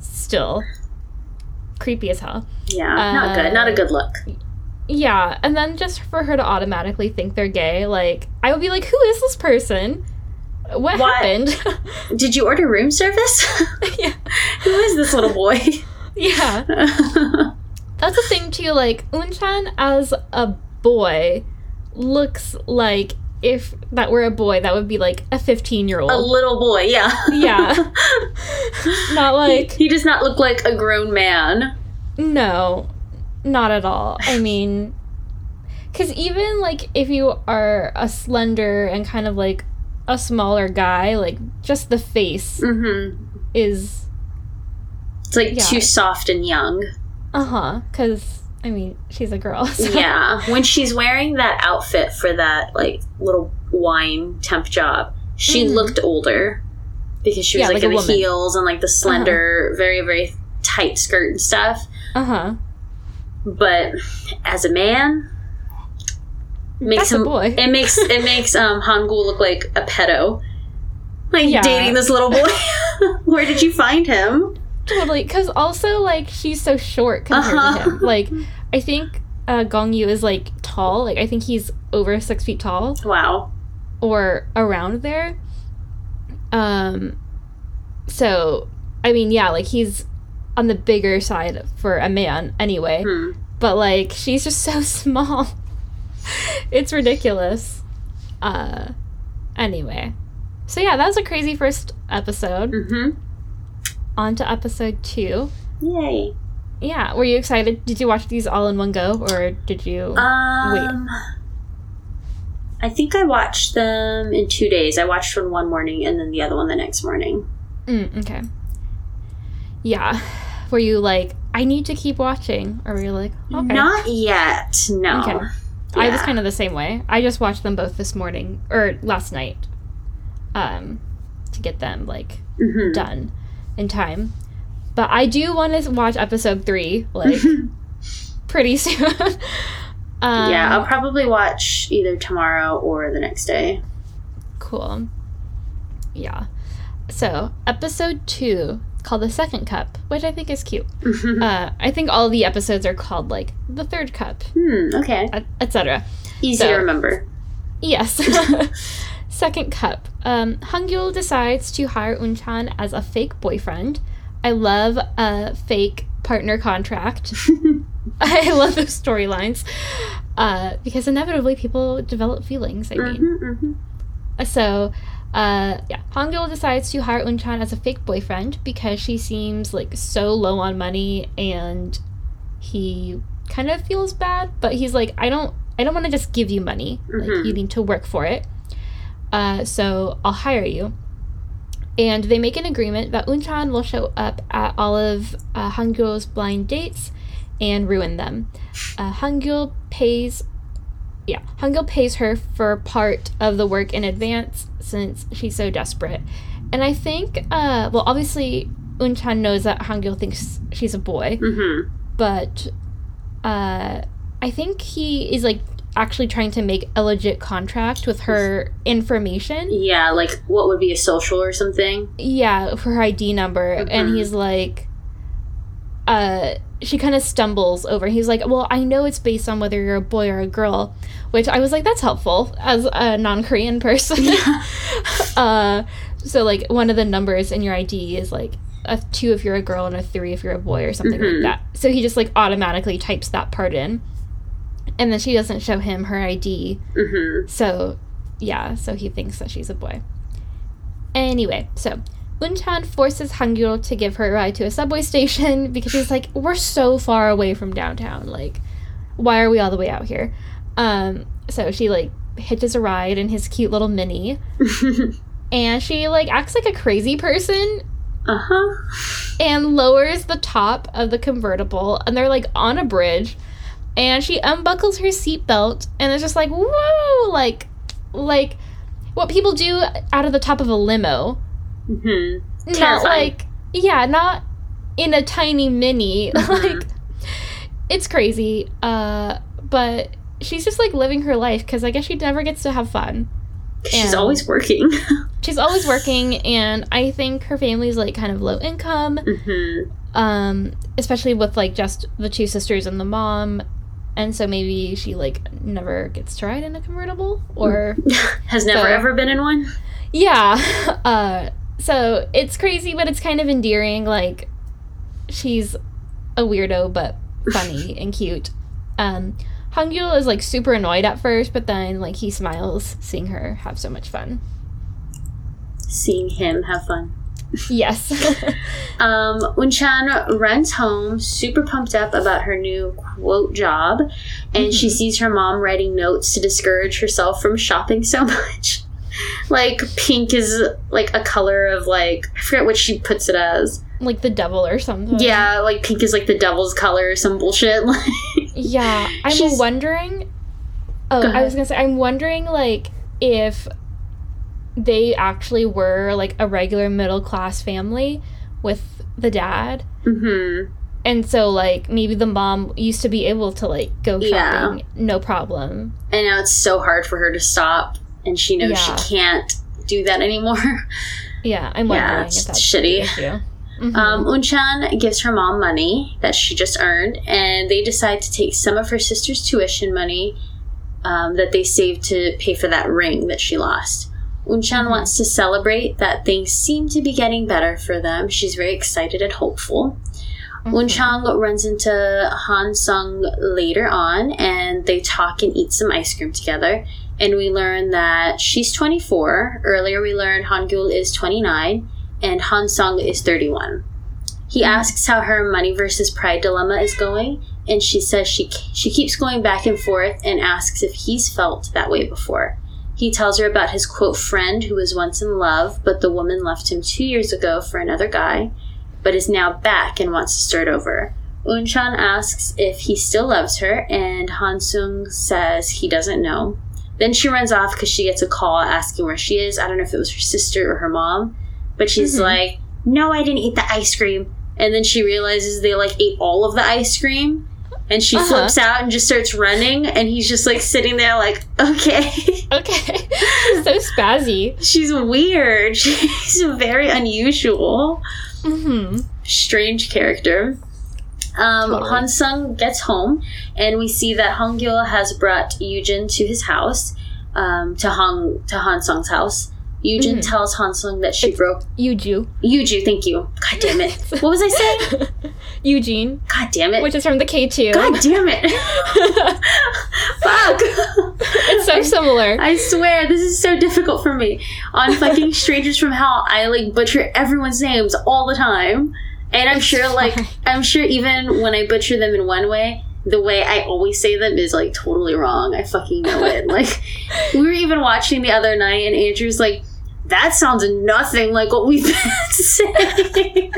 still creepy as hell. yeah. not good. Not a um, good look. Yeah, and then just for her to automatically think they're gay, like I would be like, who is this person? What, What? happened? Did you order room service? yeah. Who is this little boy? Yeah. That's the thing too, like Unchan as a boy looks like if that were a boy, that would be like a fifteen year old. a little boy, yeah. Yeah. Not like he does not look like a grown man. No, not at all. I mean, because even like if you are a slender and kind of like a smaller guy, like just the face hmm is It's like Yeah. too soft and young. uh huh. Because I mean, she's a girl. So. Yeah. When she's wearing that outfit for that like little wine temp job, she Mhm. looked older because she was Yeah, like, like in the woman. heels and like the slender, very very tight skirt and stuff. Uh huh. But as a man, makes That's him boy. it makes it makes um Hangul look like a pedo. Like Yeah. dating this little boy. Where did you find him? Totally. Because also like she's so short compared Uh-huh. to him. Like I think uh, Gong Yoo is like tall. Like I think he's over six feet tall. Wow. or around there. Um so I mean yeah, like he's on the bigger side for a man anyway. Hmm. But like she's just so small. it's ridiculous. Uh anyway. So yeah, that was a crazy first episode. Mm-hmm. On to episode 2. Yay. Yeah, were you excited? Did you watch these all in one go or did you Um, I think I watched them in two days. I watched one one morning and then the other one the next morning. Mm, okay. Yeah. Were you like, I need to keep watching? Or were you like, okay. Not yet. No. Okay. I was kind of the same way. I just watched them both this morning or last night. Um to get them like Mhm. done in time. But I do want to watch episode 3 like pretty soon. um, yeah, I'll probably watch either tomorrow or the next day. Cool. Yeah. So, episode 2 called The Second Cup, which I think is cute. Uh, I think all the episodes are called like The Third Cup, hmm, okay. etc. Easy So- to remember. Yes. Second cup. Um, Hangyul decides to hire Unchan as a fake boyfriend. I love a fake partner contract. I love those storylines uh, because inevitably people develop feelings. I mean, Mhm, mhm. so uh, yeah, Hangyul decides to hire Unchan as a fake boyfriend because she seems like so low on money and he kind of feels bad, but he's like, I don't, I don't want to just give you money. Like Mhm. you need to work for it. Uh, so I'll hire you. And they make an agreement that Unchan will show up at all of uh, Hangyul's blind dates and ruin them. Uh, Hangyul pays, yeah, Hangul pays her for part of the work in advance since she's so desperate. And I think, uh, well, obviously Unchan knows that Hangul thinks she's a boy, Mhm. but uh, I think he is like actually trying to make a legit contract with her information. Yeah, like what would be a social or something? Yeah, for her ID number, and Mhm. he's like, uh, she kind of stumbles over. He's like, "Well, I know it's based on whether you're a boy or a girl," which I was like, "That's helpful as a non-Korean person." uh, so like one of the numbers in your ID is like a two if you're a girl and a three if you're a boy or something Mhm. like that. So he just like automatically types that part in, and then she doesn't show him her ID. hmm So, yeah, so he thinks that she's a boy. Anyway, so Unchan forces Hangyul to give her a ride to a subway station because she's like, we're so far away from downtown. Like, why are we all the way out here? Um, so she like hitches a ride in his cute little mini, and she like acts like a crazy person uh huh. and lowers the top of the convertible and they're like on a bridge and she unbuckles her seatbelt and it's just like whoa like like what people do out of the top of a limo. Hmm not Terrifying. like yeah not in a tiny mini. Mhm. like it's crazy. Uh but she's just like living her life because i guess she never gets to have fun. She's And- always working. she's always working and i think her family's like kind of low income. Hmm um especially with like just the two sisters and the mom and so maybe she like never gets to ride in a convertible or Has never So- ever been in one. yeah uh so it's crazy but it's kind of endearing like she's a weirdo but funny and cute. Um, Hangul is like super annoyed at first, but then like he smiles seeing her have so much fun. Seeing him have fun. Yes. Um, Unchan runs home, super pumped up about her new quote job, and she sees her mom writing notes to discourage herself from shopping so much. like pink is like a color of like I forget what she puts it as. like the devil or something. Yeah, like pink is like the devil's color or some bullshit. Like Yeah. I'm She's- wondering. Oh, I was gonna say, I'm wondering like if they actually were like a regular middle class family with the dad. hmm And so, like, maybe the mom used to be able to, like, go Yeah. shopping, no problem. And now it's so hard for her to stop, and she knows Yeah. she can't do that anymore. Yeah, I'm Yeah, it's if that's shitty. Mhm. Um, Unchan gives her mom money that she just earned, and they decide to take some of her sister's tuition money um, that they saved to pay for that ring that she lost. Unchan Mhm. wants to celebrate that things seem to be getting better for them. She's very excited and hopeful. Mhm. Unchan runs into Han Sung later on, and they talk and eat some ice cream together. And we learn that she's 24. Earlier, we learned Hangul is 29, and Han Sung is 31. He asks how her money versus pride dilemma is going, and she says she she keeps going back and forth and asks if he's felt that way before. He tells her about his quote friend who was once in love, but the woman left him two years ago for another guy but is now back and wants to start over. Unchan asks if he still loves her, and Hansung says he doesn't know. Then she runs off because she gets a call asking where she is. I don't know if it was her sister or her mom, but she's Mhm. like, No, I didn't eat the ice cream. And then she realizes they like ate all of the ice cream. And she Uh-huh. flips out and just starts running, and he's just like sitting there, like, okay. Okay. She's so spazzy. She's weird. She's very unusual hmm strange character. Um, Totally. Han Sung gets home, and we see that Hong Gil has brought Yujin to his house, um, to Hong to Han Sung's house. Yujin Mhm. tells Han Sung that she It's- broke Yuju. Yuju. Thank you. God damn it. What was I saying? Eugene, God damn it. which is from the K2. God damn it. Fuck. it's so similar. I swear, this is so difficult for me. On fucking Strangers from Hell, I like butcher everyone's names all the time. And I'm It's sure, like, fine. I'm sure even when I butcher them in one way, the way I always say them is like totally wrong. I fucking know it. like, we were even watching the other night, and Andrew's like, that sounds nothing like what we've been saying.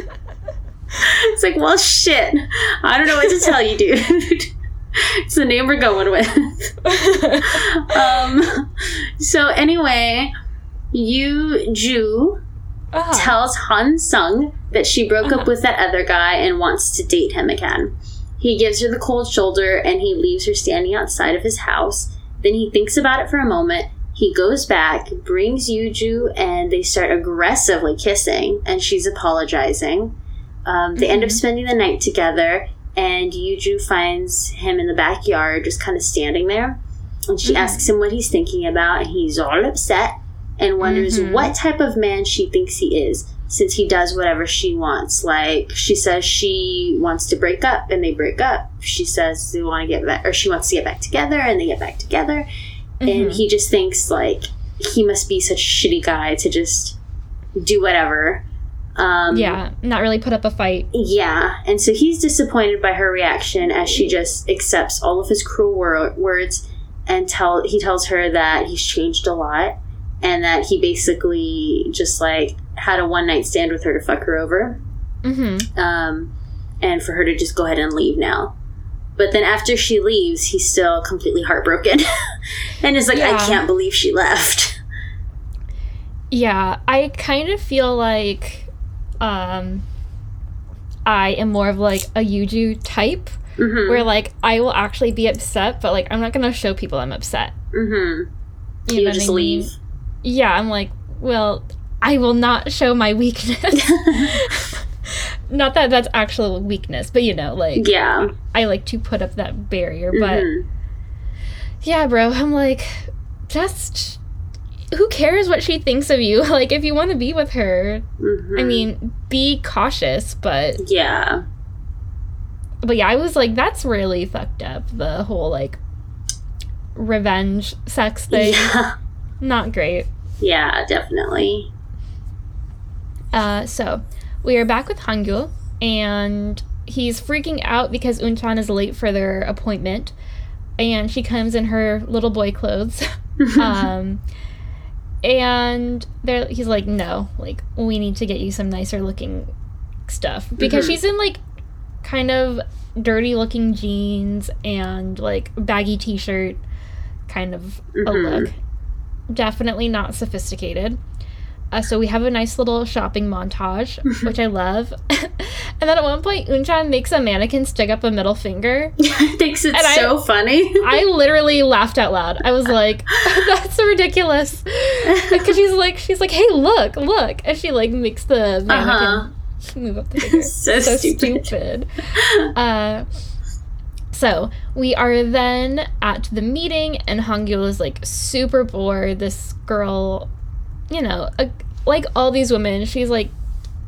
It's like, well, shit. I don't know what to tell you, dude. it's the name we're going with um, so anyway, Yu Ju Ah. tells Han Sung that she broke Uh-huh. up with that other guy and wants to date him again. He gives her the cold shoulder and he leaves her standing outside of his house. Then he thinks about it for a moment. He goes back, brings Yuju, and they start aggressively kissing, and she's apologizing. Um, they end up Mhm. spending the night together, and Yuju finds him in the backyard, just kind of standing there. And she Mhm. asks him what he's thinking about, and he's all upset and wonders Mhm. what type of man she thinks he is since he does whatever she wants. Like she says she wants to break up and they break up. She says they want to get back or she wants to get back together and they get back together. And Mhm. he just thinks like he must be such a shitty guy to just do whatever. Um yeah, not really put up a fight. yeah, and so he's disappointed by her reaction as she just accepts all of his cruel wor- words and tell he tells her that he's changed a lot and that he basically just like had a one night stand with her to fuck her over, hmm um, and for her to just go ahead and leave now. But then after she leaves, he's still completely heartbroken and is like, I can't believe she left. Yeah, I kind of feel like um I am more of like a Yuju type hmm where like I will actually be upset, but like I'm not gonna show people I'm upset. hmm You, You know just I mean? leave. Yeah, I'm like, well, I will not show my weakness. not that that's actual weakness, but you know, like yeah. I like to put up that barrier. But Mhm. yeah, bro, I'm like, just who cares what she thinks of you? Like, if you want to be with her, I Mhm. mean, be cautious, but yeah. but yeah, I was like, that's really fucked up. The whole like revenge sex thing. Yeah. Not great. yeah, definitely. Uh, so we are back with Hangul, and he's freaking out because Unchan is late for their appointment, and she comes in her little boy clothes. um, and they're, he's like, no, like we need to get you some nicer looking stuff because Mhm. she's in like kind of dirty looking jeans and like baggy t-shirt kind of a Mhm. look definitely not sophisticated uh, so we have a nice little shopping montage which i love and then at one point unchan makes a mannequin stick up a middle finger Thinks it's And I- so funny. i literally laughed out loud i was like that's ridiculous because she's like she's like hey look look and she like makes the mannequin Uh-huh. move up the finger So stupid. stupid. Uh, so we are then at the meeting, and Hangul is like super bored. This girl, you know, a, like all these women, she's like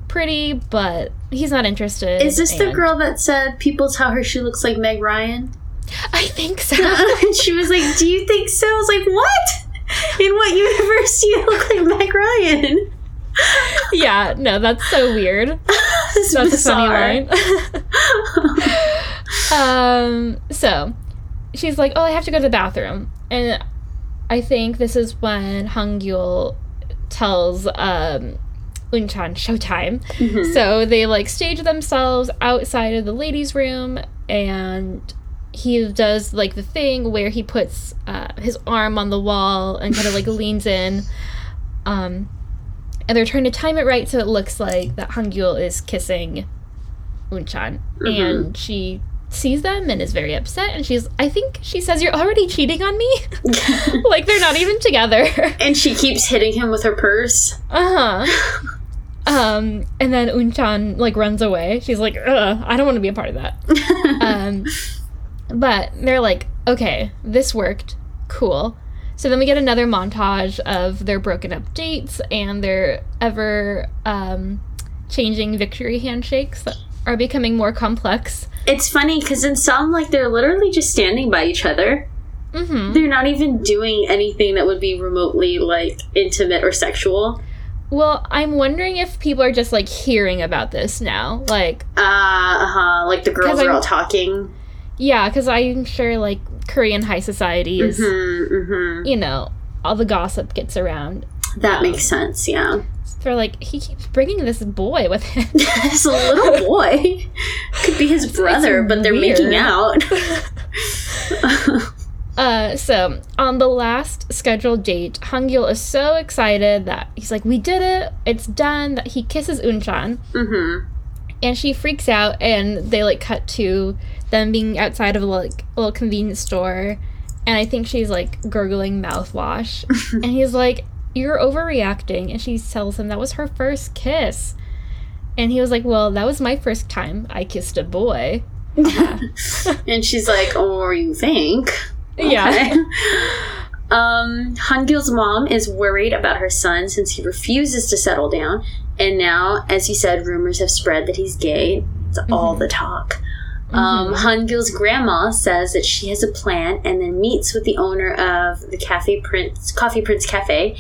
pretty, but he's not interested. Is this the girl that said people tell her she looks like Meg Ryan? I think so. and she was like, "Do you think so?" I was like, "What? In what universe do you look like Meg Ryan?" yeah, no, that's so weird. That's a bizarre. funny line. um, so she's like, "Oh, I have to go to the bathroom," and I think this is when Hangyul tells um, Unchan showtime. Mhm. So they like stage themselves outside of the ladies' room, and he does like the thing where he puts uh, his arm on the wall and kind of like leans in. Um, and they're trying to time it right so it looks like that Hangyul is kissing Unchan, Mhm. and she sees them and is very upset. And she's, I think she says, "You're already cheating on me." like they're not even together. and she keeps hitting him with her purse. Uh huh. Um, and then Unchan like runs away. She's like, I don't want to be a part of that. Um, but they're like, okay, this worked. Cool. So then we get another montage of their broken up dates and their ever um, changing victory handshakes that are becoming more complex. it's funny because in some, like, they're literally just standing by each other. hmm They're not even doing anything that would be remotely like intimate or sexual. Well, I'm wondering if people are just like hearing about this now. Like, Uh huh. Like the girls are I'm- all talking. yeah, because I'm sure like Korean high society is. Mm-hmm, mm-hmm. you know, all the gossip gets around. That Um, makes sense. Yeah. They're like, he keeps bringing this boy with him. This little boy could be his brother, but they're weird. making out. uh, so on the last scheduled date, Hangul is so excited that he's like, "We did it! It's done!" That he kisses Unchan, mm-hmm. and she freaks out, and they like cut to them being outside of a like a little convenience store, and I think she's like gurgling mouthwash, and he's like, "You're overreacting," and she tells him that was her first kiss. And he was like, Well, that was my first time I kissed a boy. and she's like, "Oh, you think?" Yeah. Okay. Um, Hangil's mom is worried about her son since he refuses to settle down, and now, as you said, rumors have spread that he's gay. It's all the talk. Um, Hangil's grandma says that she has a plan, and then meets with the owner of the Cafe Prince Coffee Prince Cafe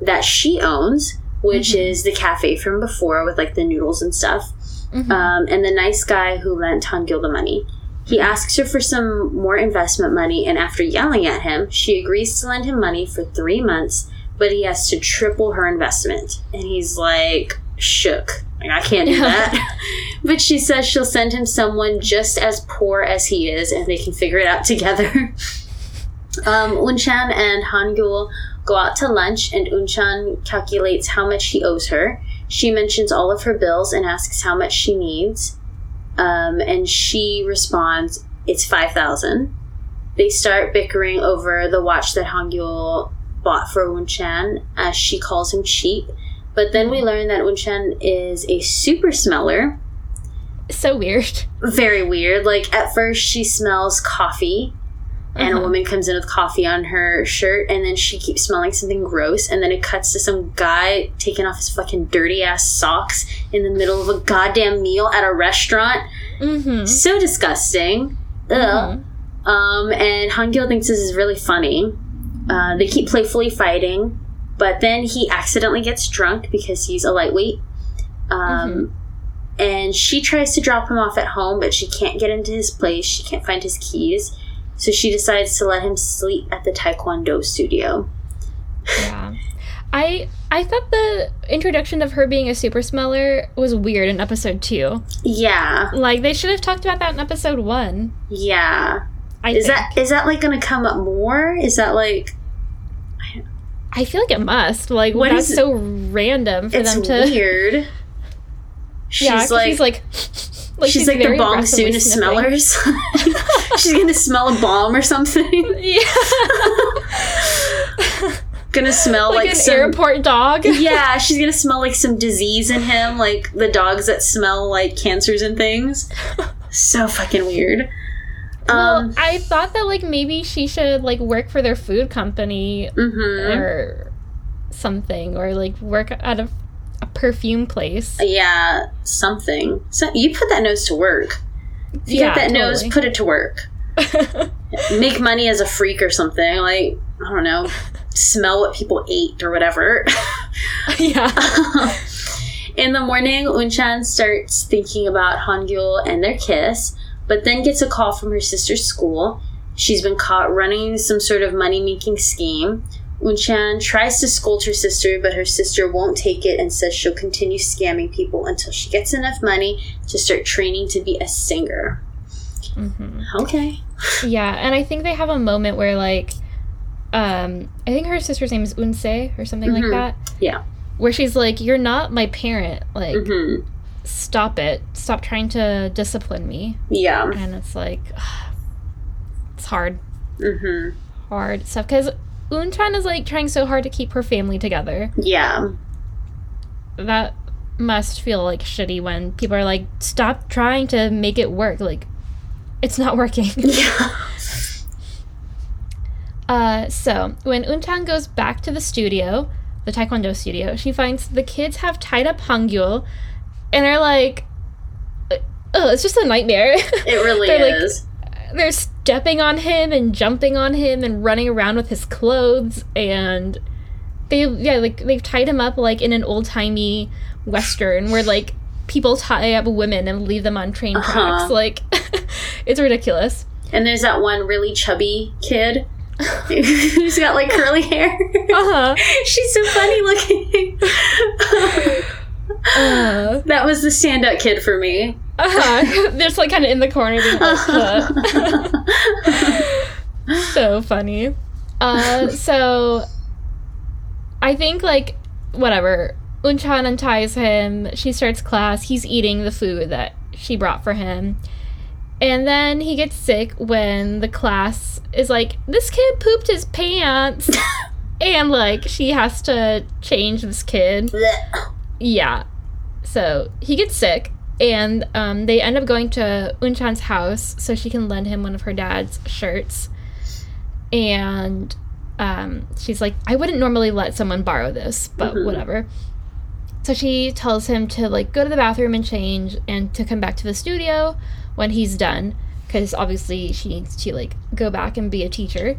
that she owns, which Mhm. is the cafe from before with like the noodles and stuff. Mhm. Um, and the nice guy who lent Hangil the money. He asks her for some more investment money, and after yelling at him, she agrees to lend him money for three months, but he has to triple her investment. And he's like, shook. Like, I can't do that. but she says she'll send him someone just as poor as he is, and they can figure it out together. um, Unchan and Hangul go out to lunch, and Unchan calculates how much he owes her. She mentions all of her bills and asks how much she needs. Um, and she responds, "It's five thousand. They start bickering over the watch that Hangyul bought for Unchan, as she calls him cheap. But then we learn that Unchan is a super smeller. so weird. Very weird. Like at first, she smells coffee, and a Uh-huh. woman comes in with coffee on her shirt, and then she keeps smelling something gross, and then it cuts to some guy taking off his fucking dirty ass socks in the middle of a goddamn meal at a restaurant. Mm-hmm. So disgusting. Ugh. Mhm. Um, and Hangil thinks this is really funny. Uh, they keep playfully fighting, but then he accidentally gets drunk because he's a lightweight. Um, And she tries to drop him off at home, but she can't get into his place. She can't find his keys. So she decides to let him sleep at the Taekwondo studio. Yeah. I I thought the introduction of her being a super smeller was weird in episode two. Yeah, Like they should have talked about that in episode one. yeah. I Is think. that is that like going to come up more? Is that like I feel like it must. Like What that's is- so random for them to. weird? She's yeah, like, she's like. Like she's, like the bong soon smellers. she's gonna smell a bomb or something. Yeah. Gonna smell like, like, an some airport dog. yeah, she's gonna smell like some disease in him, like the dogs that smell like cancers and things. So fucking weird. Well, Um, I thought that like maybe she should like work for their food company mhm. or something, or like work at a perfume place. yeah, something. So you put that nose to work. If you Yeah, get that nose, put it to work. Make money as a freak or something. Like I don't know, smell what people ate or whatever. yeah. In the morning, Unchan starts thinking about Hangul and their kiss, but then gets a call from her sister's school. She's been caught running some sort of money making scheme. Unchan tries to scold her sister, but her sister won't take it and says she'll continue scamming people until she gets enough money to start training to be a singer. hmm Okay. Yeah, and I think they have a moment where like, um, I think her sister's name is Unse or something Mhm. like that. Yeah. Where she's like, "You're not my parent. Like, hmm stop it. Stop trying to discipline me." Yeah. And it's like, it's hard, hmm hard stuff because Unchan is like trying so hard to keep her family together. Yeah. That must feel like shitty when people are like, "Stop trying to make it work." Like, it's not working. Yeah. Uh, so when Unchan goes back to the studio, the Taekwondo studio, she finds the kids have tied up Hangyul and are like, oh, it's just a nightmare. It really They're like- is. They're stepping on him and jumping on him and running around with his clothes and they yeah like they've tied him up like in an old timey western where like people tie up women and leave them on train Uh-huh. tracks like it's ridiculous. And there's that one really chubby kid who's got like curly hair. Uh-huh. She's so funny looking. Uh. that was the stand-up kid for me. Uh-huh. They're just like kind of in the corner being like, so funny. Uh, so I think like whatever. Unchan unties him. She starts class. He's eating the food that she brought for him. And then he gets sick when the class is like, this kid pooped his pants. and like, she has to change this kid. Yeah. So he gets sick, and um, they end up going to Unchan's house so she can lend him one of her dad's shirts. And um, she's like, I wouldn't normally let someone borrow this, but Mhm. whatever. So she tells him to like go to the bathroom and change, and to come back to the studio when he's done, because obviously she needs to like go back and be a teacher.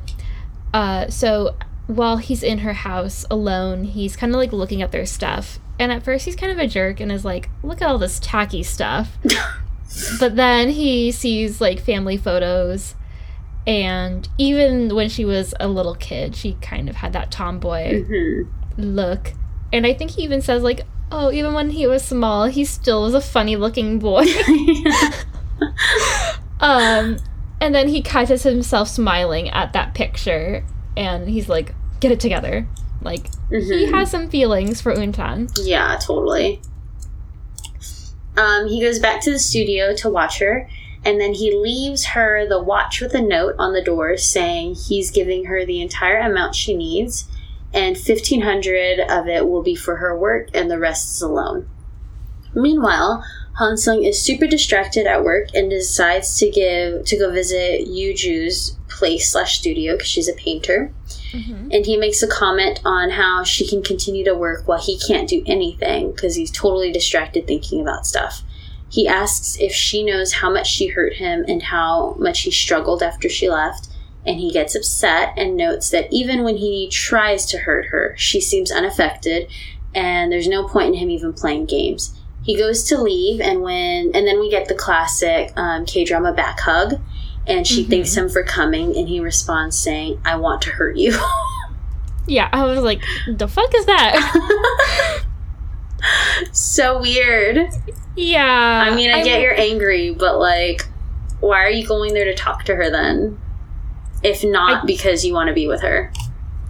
Uh, so while he's in her house alone, he's kind of like looking at their stuff. And at first, he's kind of a jerk and is like, look at all this tacky stuff. but then he sees like family photos. And even when she was a little kid, she kind of had that tomboy Mhm. look. And I think he even says, like, oh, even when he was small, he still was a funny looking boy. um, and then he catches himself smiling at that picture. And he's like, get it together. Like, he Mhm. has some feelings for Unchan. Yeah, totally. Um, he goes back to the studio to watch her, and then he leaves her the watch with a note on the door saying he's giving her the entire amount she needs, and fifteen hundred of it will be for her work, and the rest is a loan. Meanwhile, Hansung is super distracted at work and decides to give to go visit Yuju's place slash studio because she's a painter and he makes a comment on how she can continue to work while he can't do anything because he's totally distracted thinking about stuff. He asks if she knows how much she hurt him and how much he struggled after she left. And he gets upset and notes that even when he tries to hurt her, she seems unaffected, and there's no point in him even playing games. He goes to leave, and when and then we get the classic um, K drama back hug, and she Mhm. thanks him for coming, and he responds saying, "I want to hurt you." Yeah, I was like, the fuck is that? so weird. yeah. I mean, I, get you're angry, but like, why are you going there to talk to her then? If not I- because you want to be with her.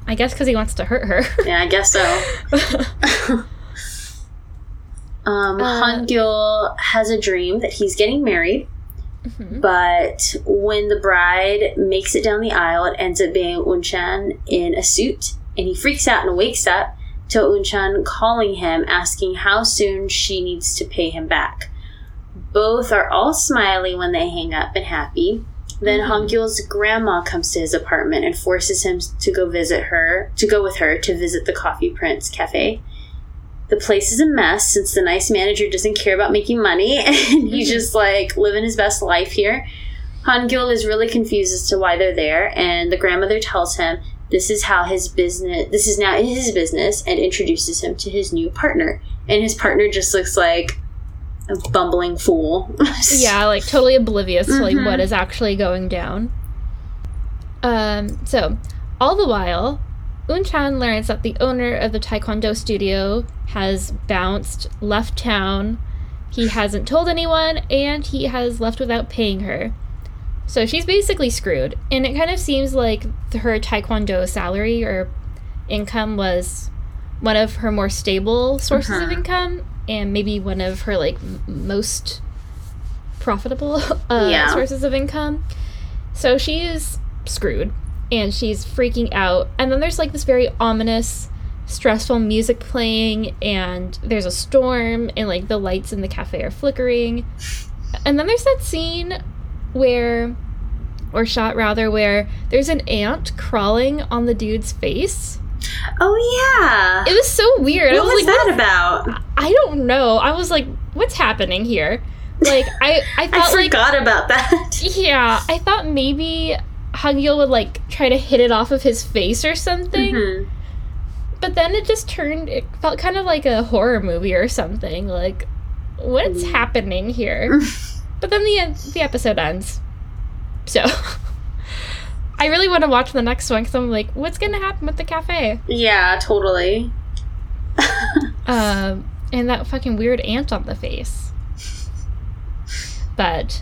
I guess because he wants to hurt her. Yeah, I guess so. Um, Uh, has a dream that he's getting married, Mhm. but when the bride makes it down the aisle, it ends up being Unchan in a suit, and he freaks out and wakes up to Unchan calling him, asking how soon she needs to pay him back. Both are all smiley when they hang up and happy. Then Mhm. Hongul's grandma comes to his apartment and forces him to go visit her, to go with her to visit the Coffee Prince Cafe. The place is a mess since the nice manager doesn't care about making money and he's Mhm. just like living his best life here. Hongul is really confused as to why they're there, and the grandmother tells him this is how his business, this is now his business, and introduces him to his new partner. And his partner just looks like a bumbling fool. yeah, like totally oblivious to like what is actually going down. Um, so all the while, Unchan learns that the owner of the Taekwondo studio has bounced, left town. He hasn't told anyone, and he has left without paying her. So she's basically screwed. And it kind of seems like her Taekwondo salary or income was one of her more stable sources of Mhm. income, and maybe one of her like most profitable uh, Yeah. sources of income. So she is screwed and she's freaking out. And then there's like this very ominous, stressful music playing, and there's a storm, and like the lights in the cafe are flickering. And then there's that scene where, or shot rather, where there's an ant crawling on the dude's face. oh yeah. It was so weird. what I was, was like, that about? I don't know. I was like, what's happening here? Like, I, I I thought like forgot about that. Yeah, I thought maybe Hangul would like try to hit it off of his face or something, Mhm. but then it just turned. It felt kind of like a horror movie or something. Like, what's Mm. happening here? but then the the episode ends, so I really want to watch the next one because I'm like, what's gonna happen with the cafe? Yeah, totally. Um, and that fucking weird ant on the face. But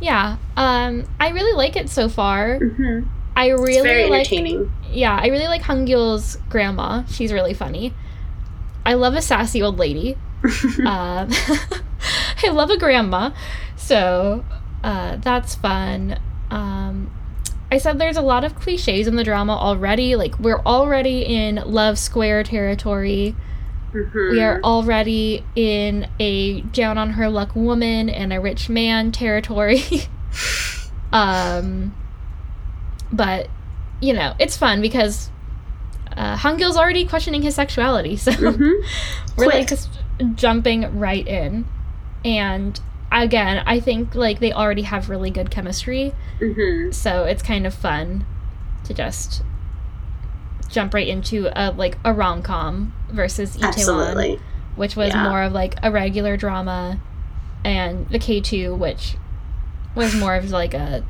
yeah, um, I really like it so far. hmm I It's really very like entertaining. yeah, I really like Hangul's grandma. She's really funny. I love a sassy old lady. um, I love a grandma. So uh, that's fun. Um, I said there's a lot of cliches in the drama already. Like, we're already in Love Square territory. Mhm. We are already in a down on her luck woman and a rich man territory. um, but you know, it's fun because uh, Hangul's already questioning his sexuality, so Mhm. we're like just jumping right in. And again, I think like they already have really good chemistry, Mhm. so it's kind of fun to just jump right into a like a rom com versus Itaewon Absolutely. which was Yeah. more of like a regular drama, and the K2, which was more of like a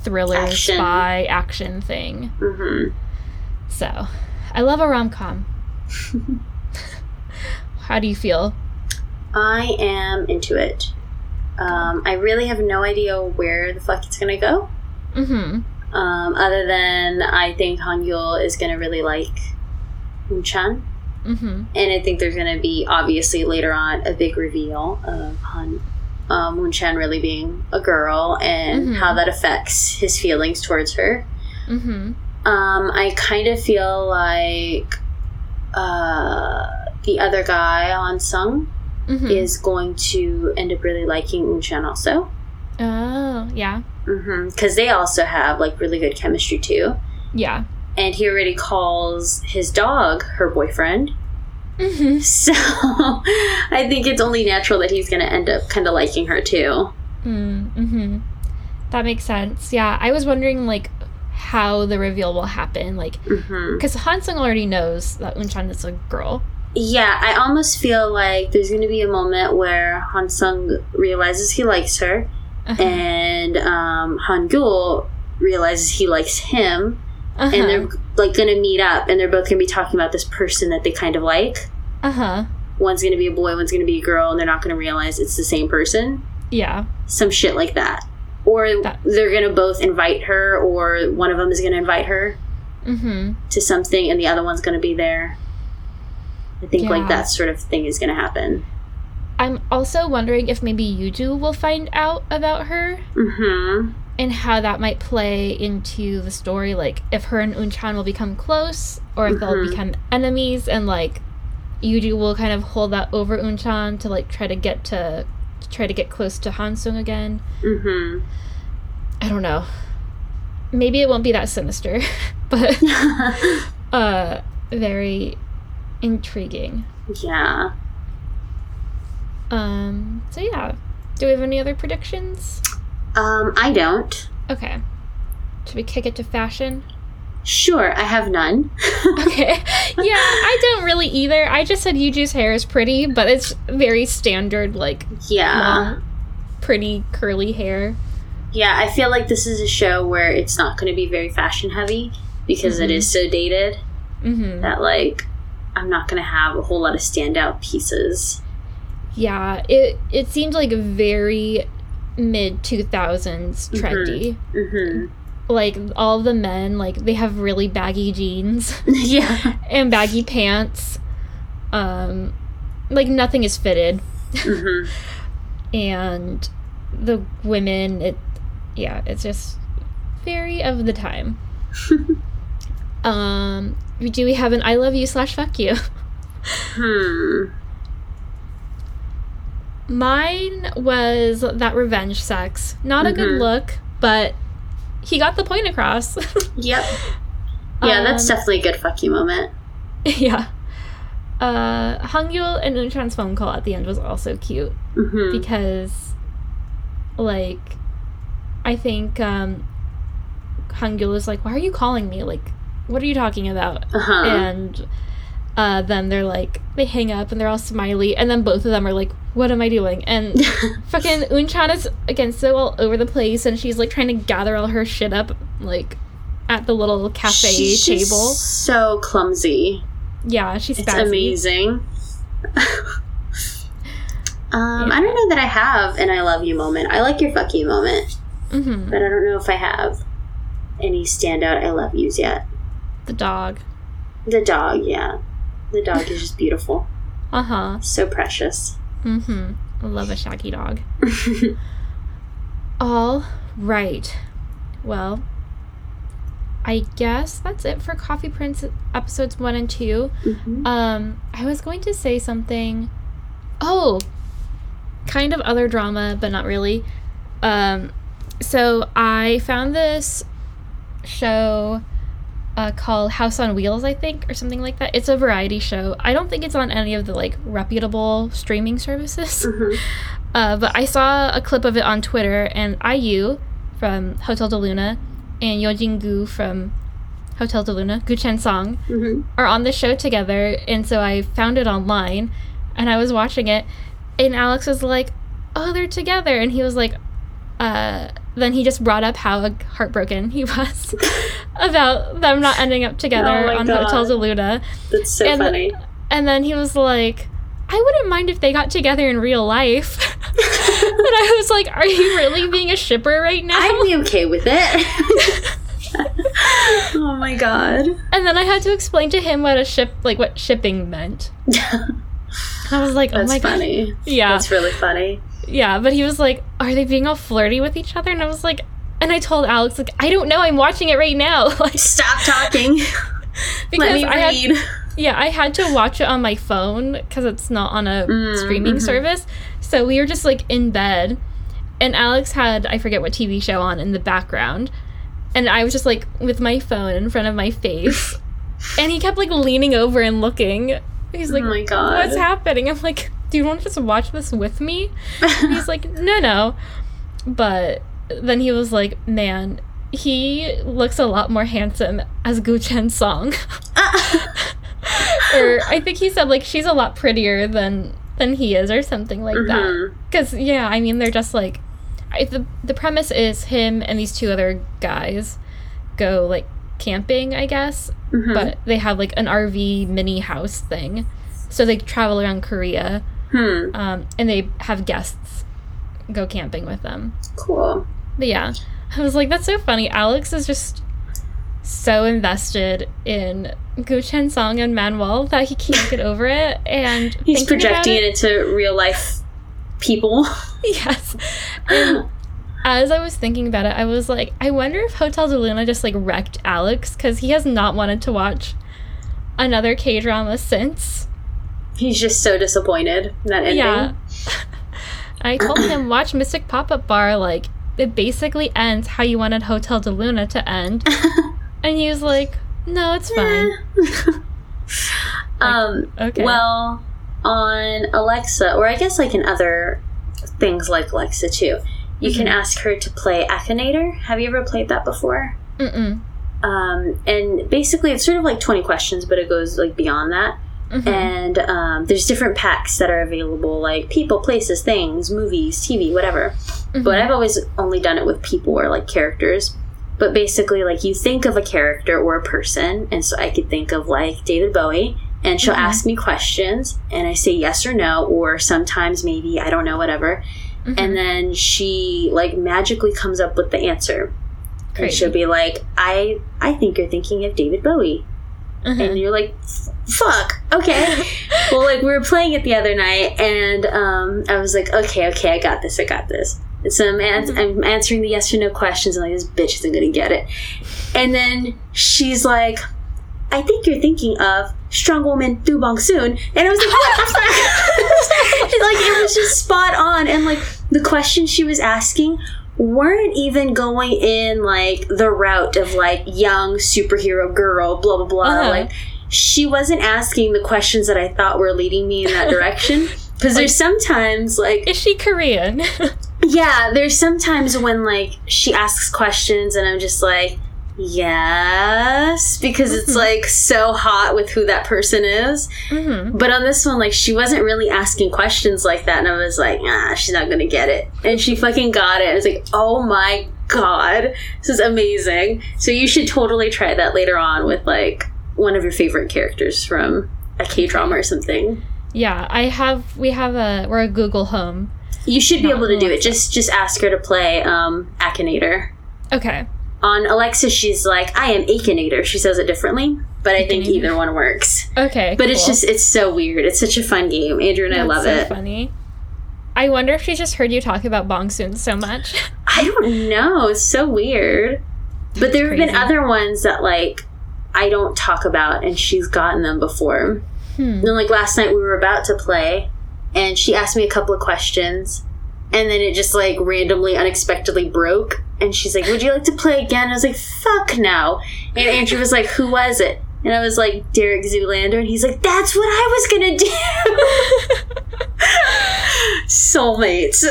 thriller Action. spy action thing. hmm So, I love a rom com. How do you feel? I am into it. Um, I really have no idea where the fuck it's gonna go. Mm-hmm. Um, other than I think Hangul is gonna really like Moon-chan. Mm-hmm. and I think there's going to be obviously later on a big reveal of Han um, Moon-chan really being a girl and Mhm. how that affects his feelings towards her. Mm-hmm. Um, I kind of feel like uh, the other guy Hansung Mm-hmm. is going to end up really liking Moon-chan also. oh, yeah. Because they also have like really good chemistry too. Yeah. And he already calls his dog her boyfriend. Mm-hmm. So I think it's only natural that he's going to end up kind of liking her too. Mm-hmm. That makes sense. Yeah, I was wondering like how the reveal will happen, like because Hansung already knows that Unchan is a girl. Yeah, I almost feel like there's going to be a moment where Hansung realizes he likes her, Uh-huh. and um, Han Gul realizes he likes him, uh-huh. and they're like going to meet up, and they're both going to be talking about this person that they kind of like. uh-huh. One's going to be a boy, one's going to be a girl, and they're not going to realize it's the same person. Yeah. Some shit like that. Or That- they're going to both invite her, or one of them is going to invite her Mm-hmm. to something, and the other one's going to be there. I think Yeah. like that sort of thing is going to happen. I'm also wondering if maybe Yuju will find out about her hmm and how that might play into the story. Like if her and Unchan will become close or if they'll Mhm. become enemies and like Yuju will kind of hold that over Unchan to like try to get to, to try to get close to Hansung again. hmm I don't know. Maybe it won't be that sinister, but uh very intriguing. yeah. Um so yeah. Do we have any other predictions? Um, I don't. Okay. Should we kick it to fashion? Sure, I have none. Okay. yeah, I don't really either. I just said Yuju's hair is pretty, but it's very standard, like yeah. long, pretty curly hair. Yeah, I feel like this is a show where it's not going to be very fashion heavy because it Mhm. is so dated Mm-hmm. that, like, I'm not going to have a whole lot of standout pieces. Yeah, it it seemed like a very mid two thousands trendy. hmm Like all the men, like they have really baggy jeans yeah. and baggy pants. Um, like nothing is fitted, hmm and the women, it yeah, it's just very of the time. um, do we have an I love you slash fuck you? Hmm. Mine was that revenge sex. Not a good Mhm. look, but he got the point across. Yep. Yeah, that's Um, definitely a good fuck you moment. yeah. Uh, Hangyul and Unchan's phone call at the end was also cute hmm because, like, I think um, Hangyul is like, "Why are you calling me? Like, what are you talking about?" Uh-huh. And uh, then they're like, they hang up and they're all smiley, and then both of them are like, "What am I doing?" And fucking Unchan is again so all over the place, and she's like trying to gather all her shit up, like at the little cafe She's table. so clumsy. Yeah, she's It's spazzy. amazing. um, I don't know that I have an I love you moment. I like your fuck you moment, hmm but I don't know if I have any standout I love yous yet. The dog. The dog, yeah. The dog is just beautiful. Uh huh. So precious. Mm-hmm. I love a shaggy dog. All right. Well, I guess that's it for Coffee Prince episodes one and two. Mhm. Um, I was going to say something. Oh, kind of other drama, but not really. Um, so I found this show uh, called House on Wheels, I think, or something like that. It's a variety show. I don't think it's on any of the like reputable streaming services. Mhm. Uh, but I saw a clip of it on Twitter, and IU from Hotel de Luna and Yeo Jin-goo from Hotel de Luna, Gu Chen Song, Mhm. are on the show together. And so I found it online, and I was watching it, and Alex was like, "Oh, they're together," and he was like, uh, then he just brought up how heartbroken he was about them not ending up together Oh on God. Hotel de Luna. That's so And- funny. And then he was like, I wouldn't mind if they got together in real life. and I was like, Are you really being a shipper right now? I'd be okay with it. oh my god. and then I had to explain to him what a ship, like what shipping meant. I was like, Oh That's my god. funny. Yeah. That's really funny. Yeah. But he was like, Are they being all flirty with each other? And I was like, and I told Alex, like, I don't know. I'm watching it right now. Like, Stop talking. because I had read. Yeah, I had to watch it on my phone because it's not on a Mm, streaming mhm. service. So we were just like in bed, and Alex had I forget what TV show on in the background, and I was just like with my phone in front of my face, and he kept like leaning over and looking, He's like, oh my god. what's happening? I'm like, do you want to just watch this with me? And he's like, no, no. But then he was like, man, he looks a lot more handsome as Gu Chen Song. or I think he said like she's a lot prettier than than he is or something like that. Mhm. Because yeah, I mean they're just like, I, the the premise is him and these two other guys go like camping, I guess, Mhm. but they have like an RV mini house thing, so they travel around Korea, hmm. um, and they have guests go camping with them. Cool. But yeah, I was like, that's so funny. Alex is just so invested in Gu Chen Song and Man-wol that he can't get over it, and He's projecting it into real life people. Yes. And as I was thinking about it, I was like, I wonder if Hotel de Luna just like wrecked Alex because he has not wanted to watch another K drama since. He's just so disappointed in that ending. Yeah. I told him watch Mystic Pop Up Bar like it basically ends how you wanted Hotel de Luna to end, and he was like, "No, it's fine." um. Okay. Well, on Alexa, or I guess like in other things like Alexa too, you can Mhm. ask her to play Akinator. Have you ever played that before? Mm-mm. Um, and basically, it's sort of like twenty questions, but it goes like beyond that. Mhm. And um, there's different packs that are available, like people, places, things, movies, TV, whatever. Mhm. But I've always only done it with people or like characters. But basically, like you think of a character or a person, and so I could think of like David Bowie, and she'll Mhm. ask me questions, and I say yes or no, or sometimes maybe I don't know, whatever. Mhm. And then she like magically comes up with the answer, and she'll be like, "I I think you're thinking of David Bowie," Mhm. and you're like, "Fuck, okay." well, like we were playing it the other night, and um, I was like, "Okay, okay, I got this, I got this." And so I'm, ans- I'm answering the yes or no questions, and like this bitch isn't gonna get it. And then she's like, "I think you're thinking of Strong Woman Do Bong Soon," and I was like, "What the fuck?" And, like it was just spot on, and like the question she was asking weren't even going in like the route of like young superhero girl, blah blah blah. Uh-huh. Like she wasn't asking the questions that I thought were leading me in that direction. Because there's sometimes like Is she Korean? yeah, there's sometimes when like she asks questions and I'm just like, yes, because it's Mhm. like so hot with who that person is. hmm But on this one, like she wasn't really asking questions like that, and I was like, ah, she's not gonna get it, and she fucking got it. I was like, oh my god, this is amazing. So you should totally try that later on with like one of your favorite characters from a K drama or something. Yeah, I have. We have a. We're a Google Home. You should be able to do it. Just just ask her to play um, Akinator. Okay. On Alexa, she's like, I am Akinator. She says it differently, but I think either one works. Okay. But it's just it's so weird. It's such a fun game. Andrew and I That's love so it. funny. I wonder if she just heard you talk about Bong Soon so much. I don't know. It's so weird. But there have been other ones that like I don't talk about, and she's gotten them before. Hmm. And then like last night we were about to play, and she asked me a couple of questions, and then it just like randomly, unexpectedly broke. And she's like, "Would you like to play again?" I was like, "Fuck no!" And Andrew was like, "Who was it?" And I was like, "Derek Zoolander," and he's like, "That's what I was gonna do." Soulmates.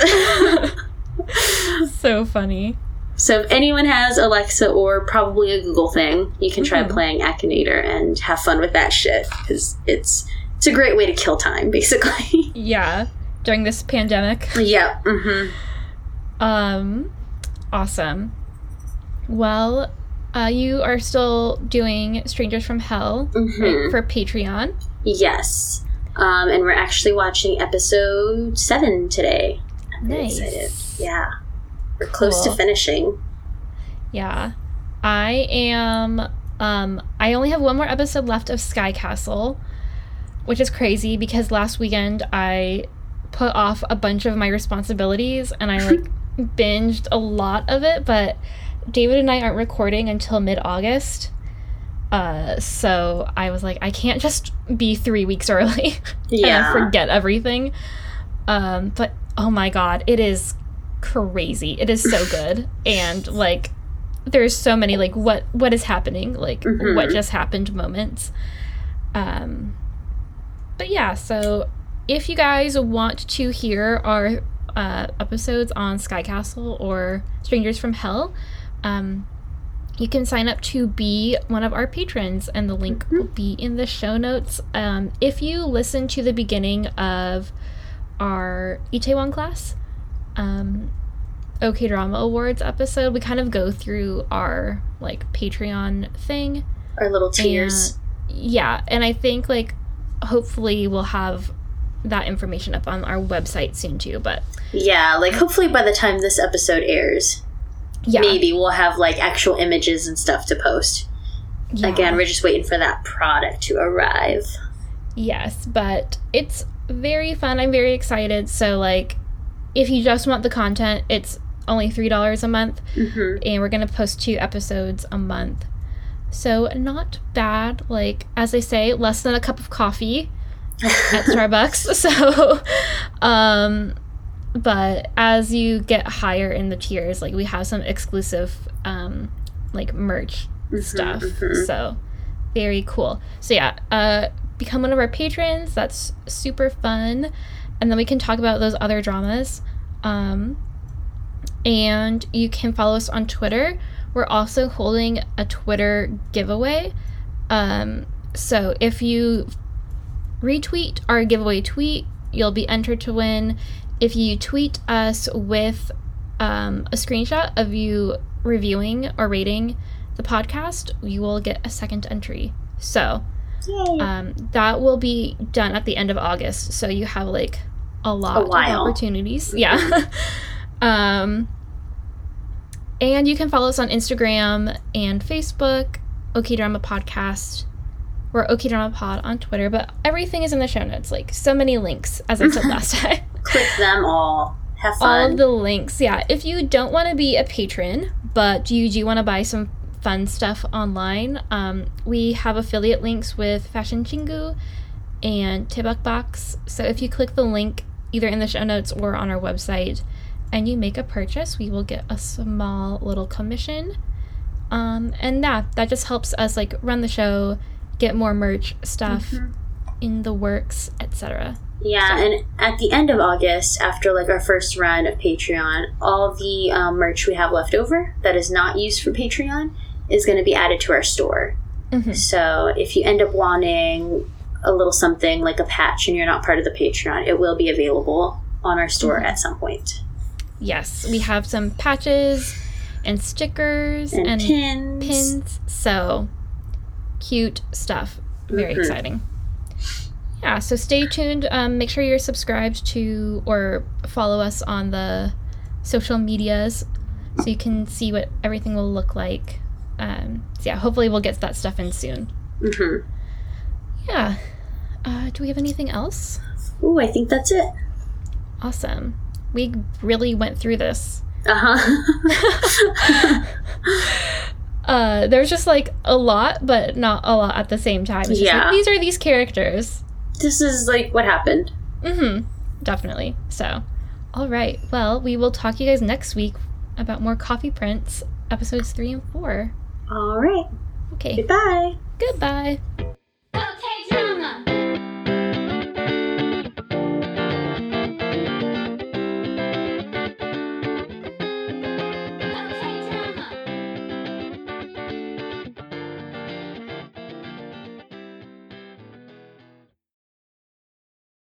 so funny. So if anyone has Alexa or probably a Google thing, you can try Mhm. playing Akinator and have fun with that shit because it's it's a great way to kill time, basically. Yeah. During this pandemic. yeah. Mm-hmm. Um, awesome. Well, uh, you are still doing Strangers from Hell Mm-hmm. for Patreon. Yes. Um, and we're actually watching episode seven today. I'm Nice. excited. Yeah. We're close to finishing. Yeah. I am um I only have one more episode left of Sky Castle, which is crazy because last weekend I put off a bunch of my responsibilities and I like binged a lot of it, but David and I aren't recording until mid-August. Uh so I was like I can't just be 3 weeks early Yeah. forget everything. Um but oh my god, it is crazy. It is so good. and like there's so many like what what is happening? Like Mhm. what just happened moments. Um but yeah, so if you guys want to hear our uh, episodes on Sky Castle or Strangers from Hell, um, you can sign up to be one of our patrons, and the link Mm-hmm. will be in the show notes. Um, if you listen to the beginning of our Itaewon class, um, OK Drama Awards episode, we kind of go through our like Patreon thing. Our little tears. Yeah, and I think like hopefully we'll have that information up on our website soon too. But Yeah, like hopefully by the time this episode airs, yeah, maybe we'll have like actual images and stuff to post. yeah. Again, we're just waiting for that product to arrive. Yes, but it's very fun. I'm very excited. So like, if you just want the content, it's only three dollars a month, hmm and we're gonna post two episodes a month. So not bad. Like as I say, less than a cup of coffee at Starbucks. So, um, but as you get higher in the tiers, like we have some exclusive, um, like merch stuff. mhm. So, very cool. So yeah, uh, become one of our patrons. That's super fun, and then we can talk about those other dramas. Um, and you can follow us on Twitter. We're also holding a Twitter giveaway. Um, so if you retweet our giveaway tweet, you'll be entered to win. If you tweet us with um, a screenshot of you reviewing or rating the podcast, you will get a second entry. So um, that will be done at the end of August. So you have like a lot of opportunities. Yeah. um, and you can follow us on Instagram and Facebook, OK Drama Podcast. We're OK Drama Pod on Twitter, but everything is in the show notes. Like so many links, as I said last time. Click them all. Have All fun. of the links. Yeah. If you don't want to be a patron, but you do want to buy some fun stuff online, um, we have affiliate links with Fashion Chingu and Tibuk Box. So if you click the link either in the show notes or on our website and you make a purchase, we will get a small little commission. Um, and that that just helps us like run the show, get more merch stuff Mhm. in the works, etc. Yeah, and at the end of August, after like our first run of Patreon, all the um, merch we have left over that is not used for Patreon is going to be added to our store. Mhm. So if you end up wanting a little something like a patch and you're not part of the Patreon, it will be available on our store at some point. Yes, we have some patches and stickers And, and, pins. pins. So cute stuff. Very Mhm. exciting. Yeah, so stay tuned. Um, make sure you're subscribed to or follow us on the social medias so you can see what everything will look like. Um, so yeah, hopefully we'll get that stuff in soon. hmm Yeah. Uh, do we have anything else? Oh, I think that's it. Awesome. We really went through this. Uh huh. uh there's just like a lot but not a lot at the same time it's Yeah. like these are these characters this is like what happened. mm-hmm definitely so all right well we will talk to you guys next week about more Coffee Prince episodes three and four All right. okay Goodbye. goodbye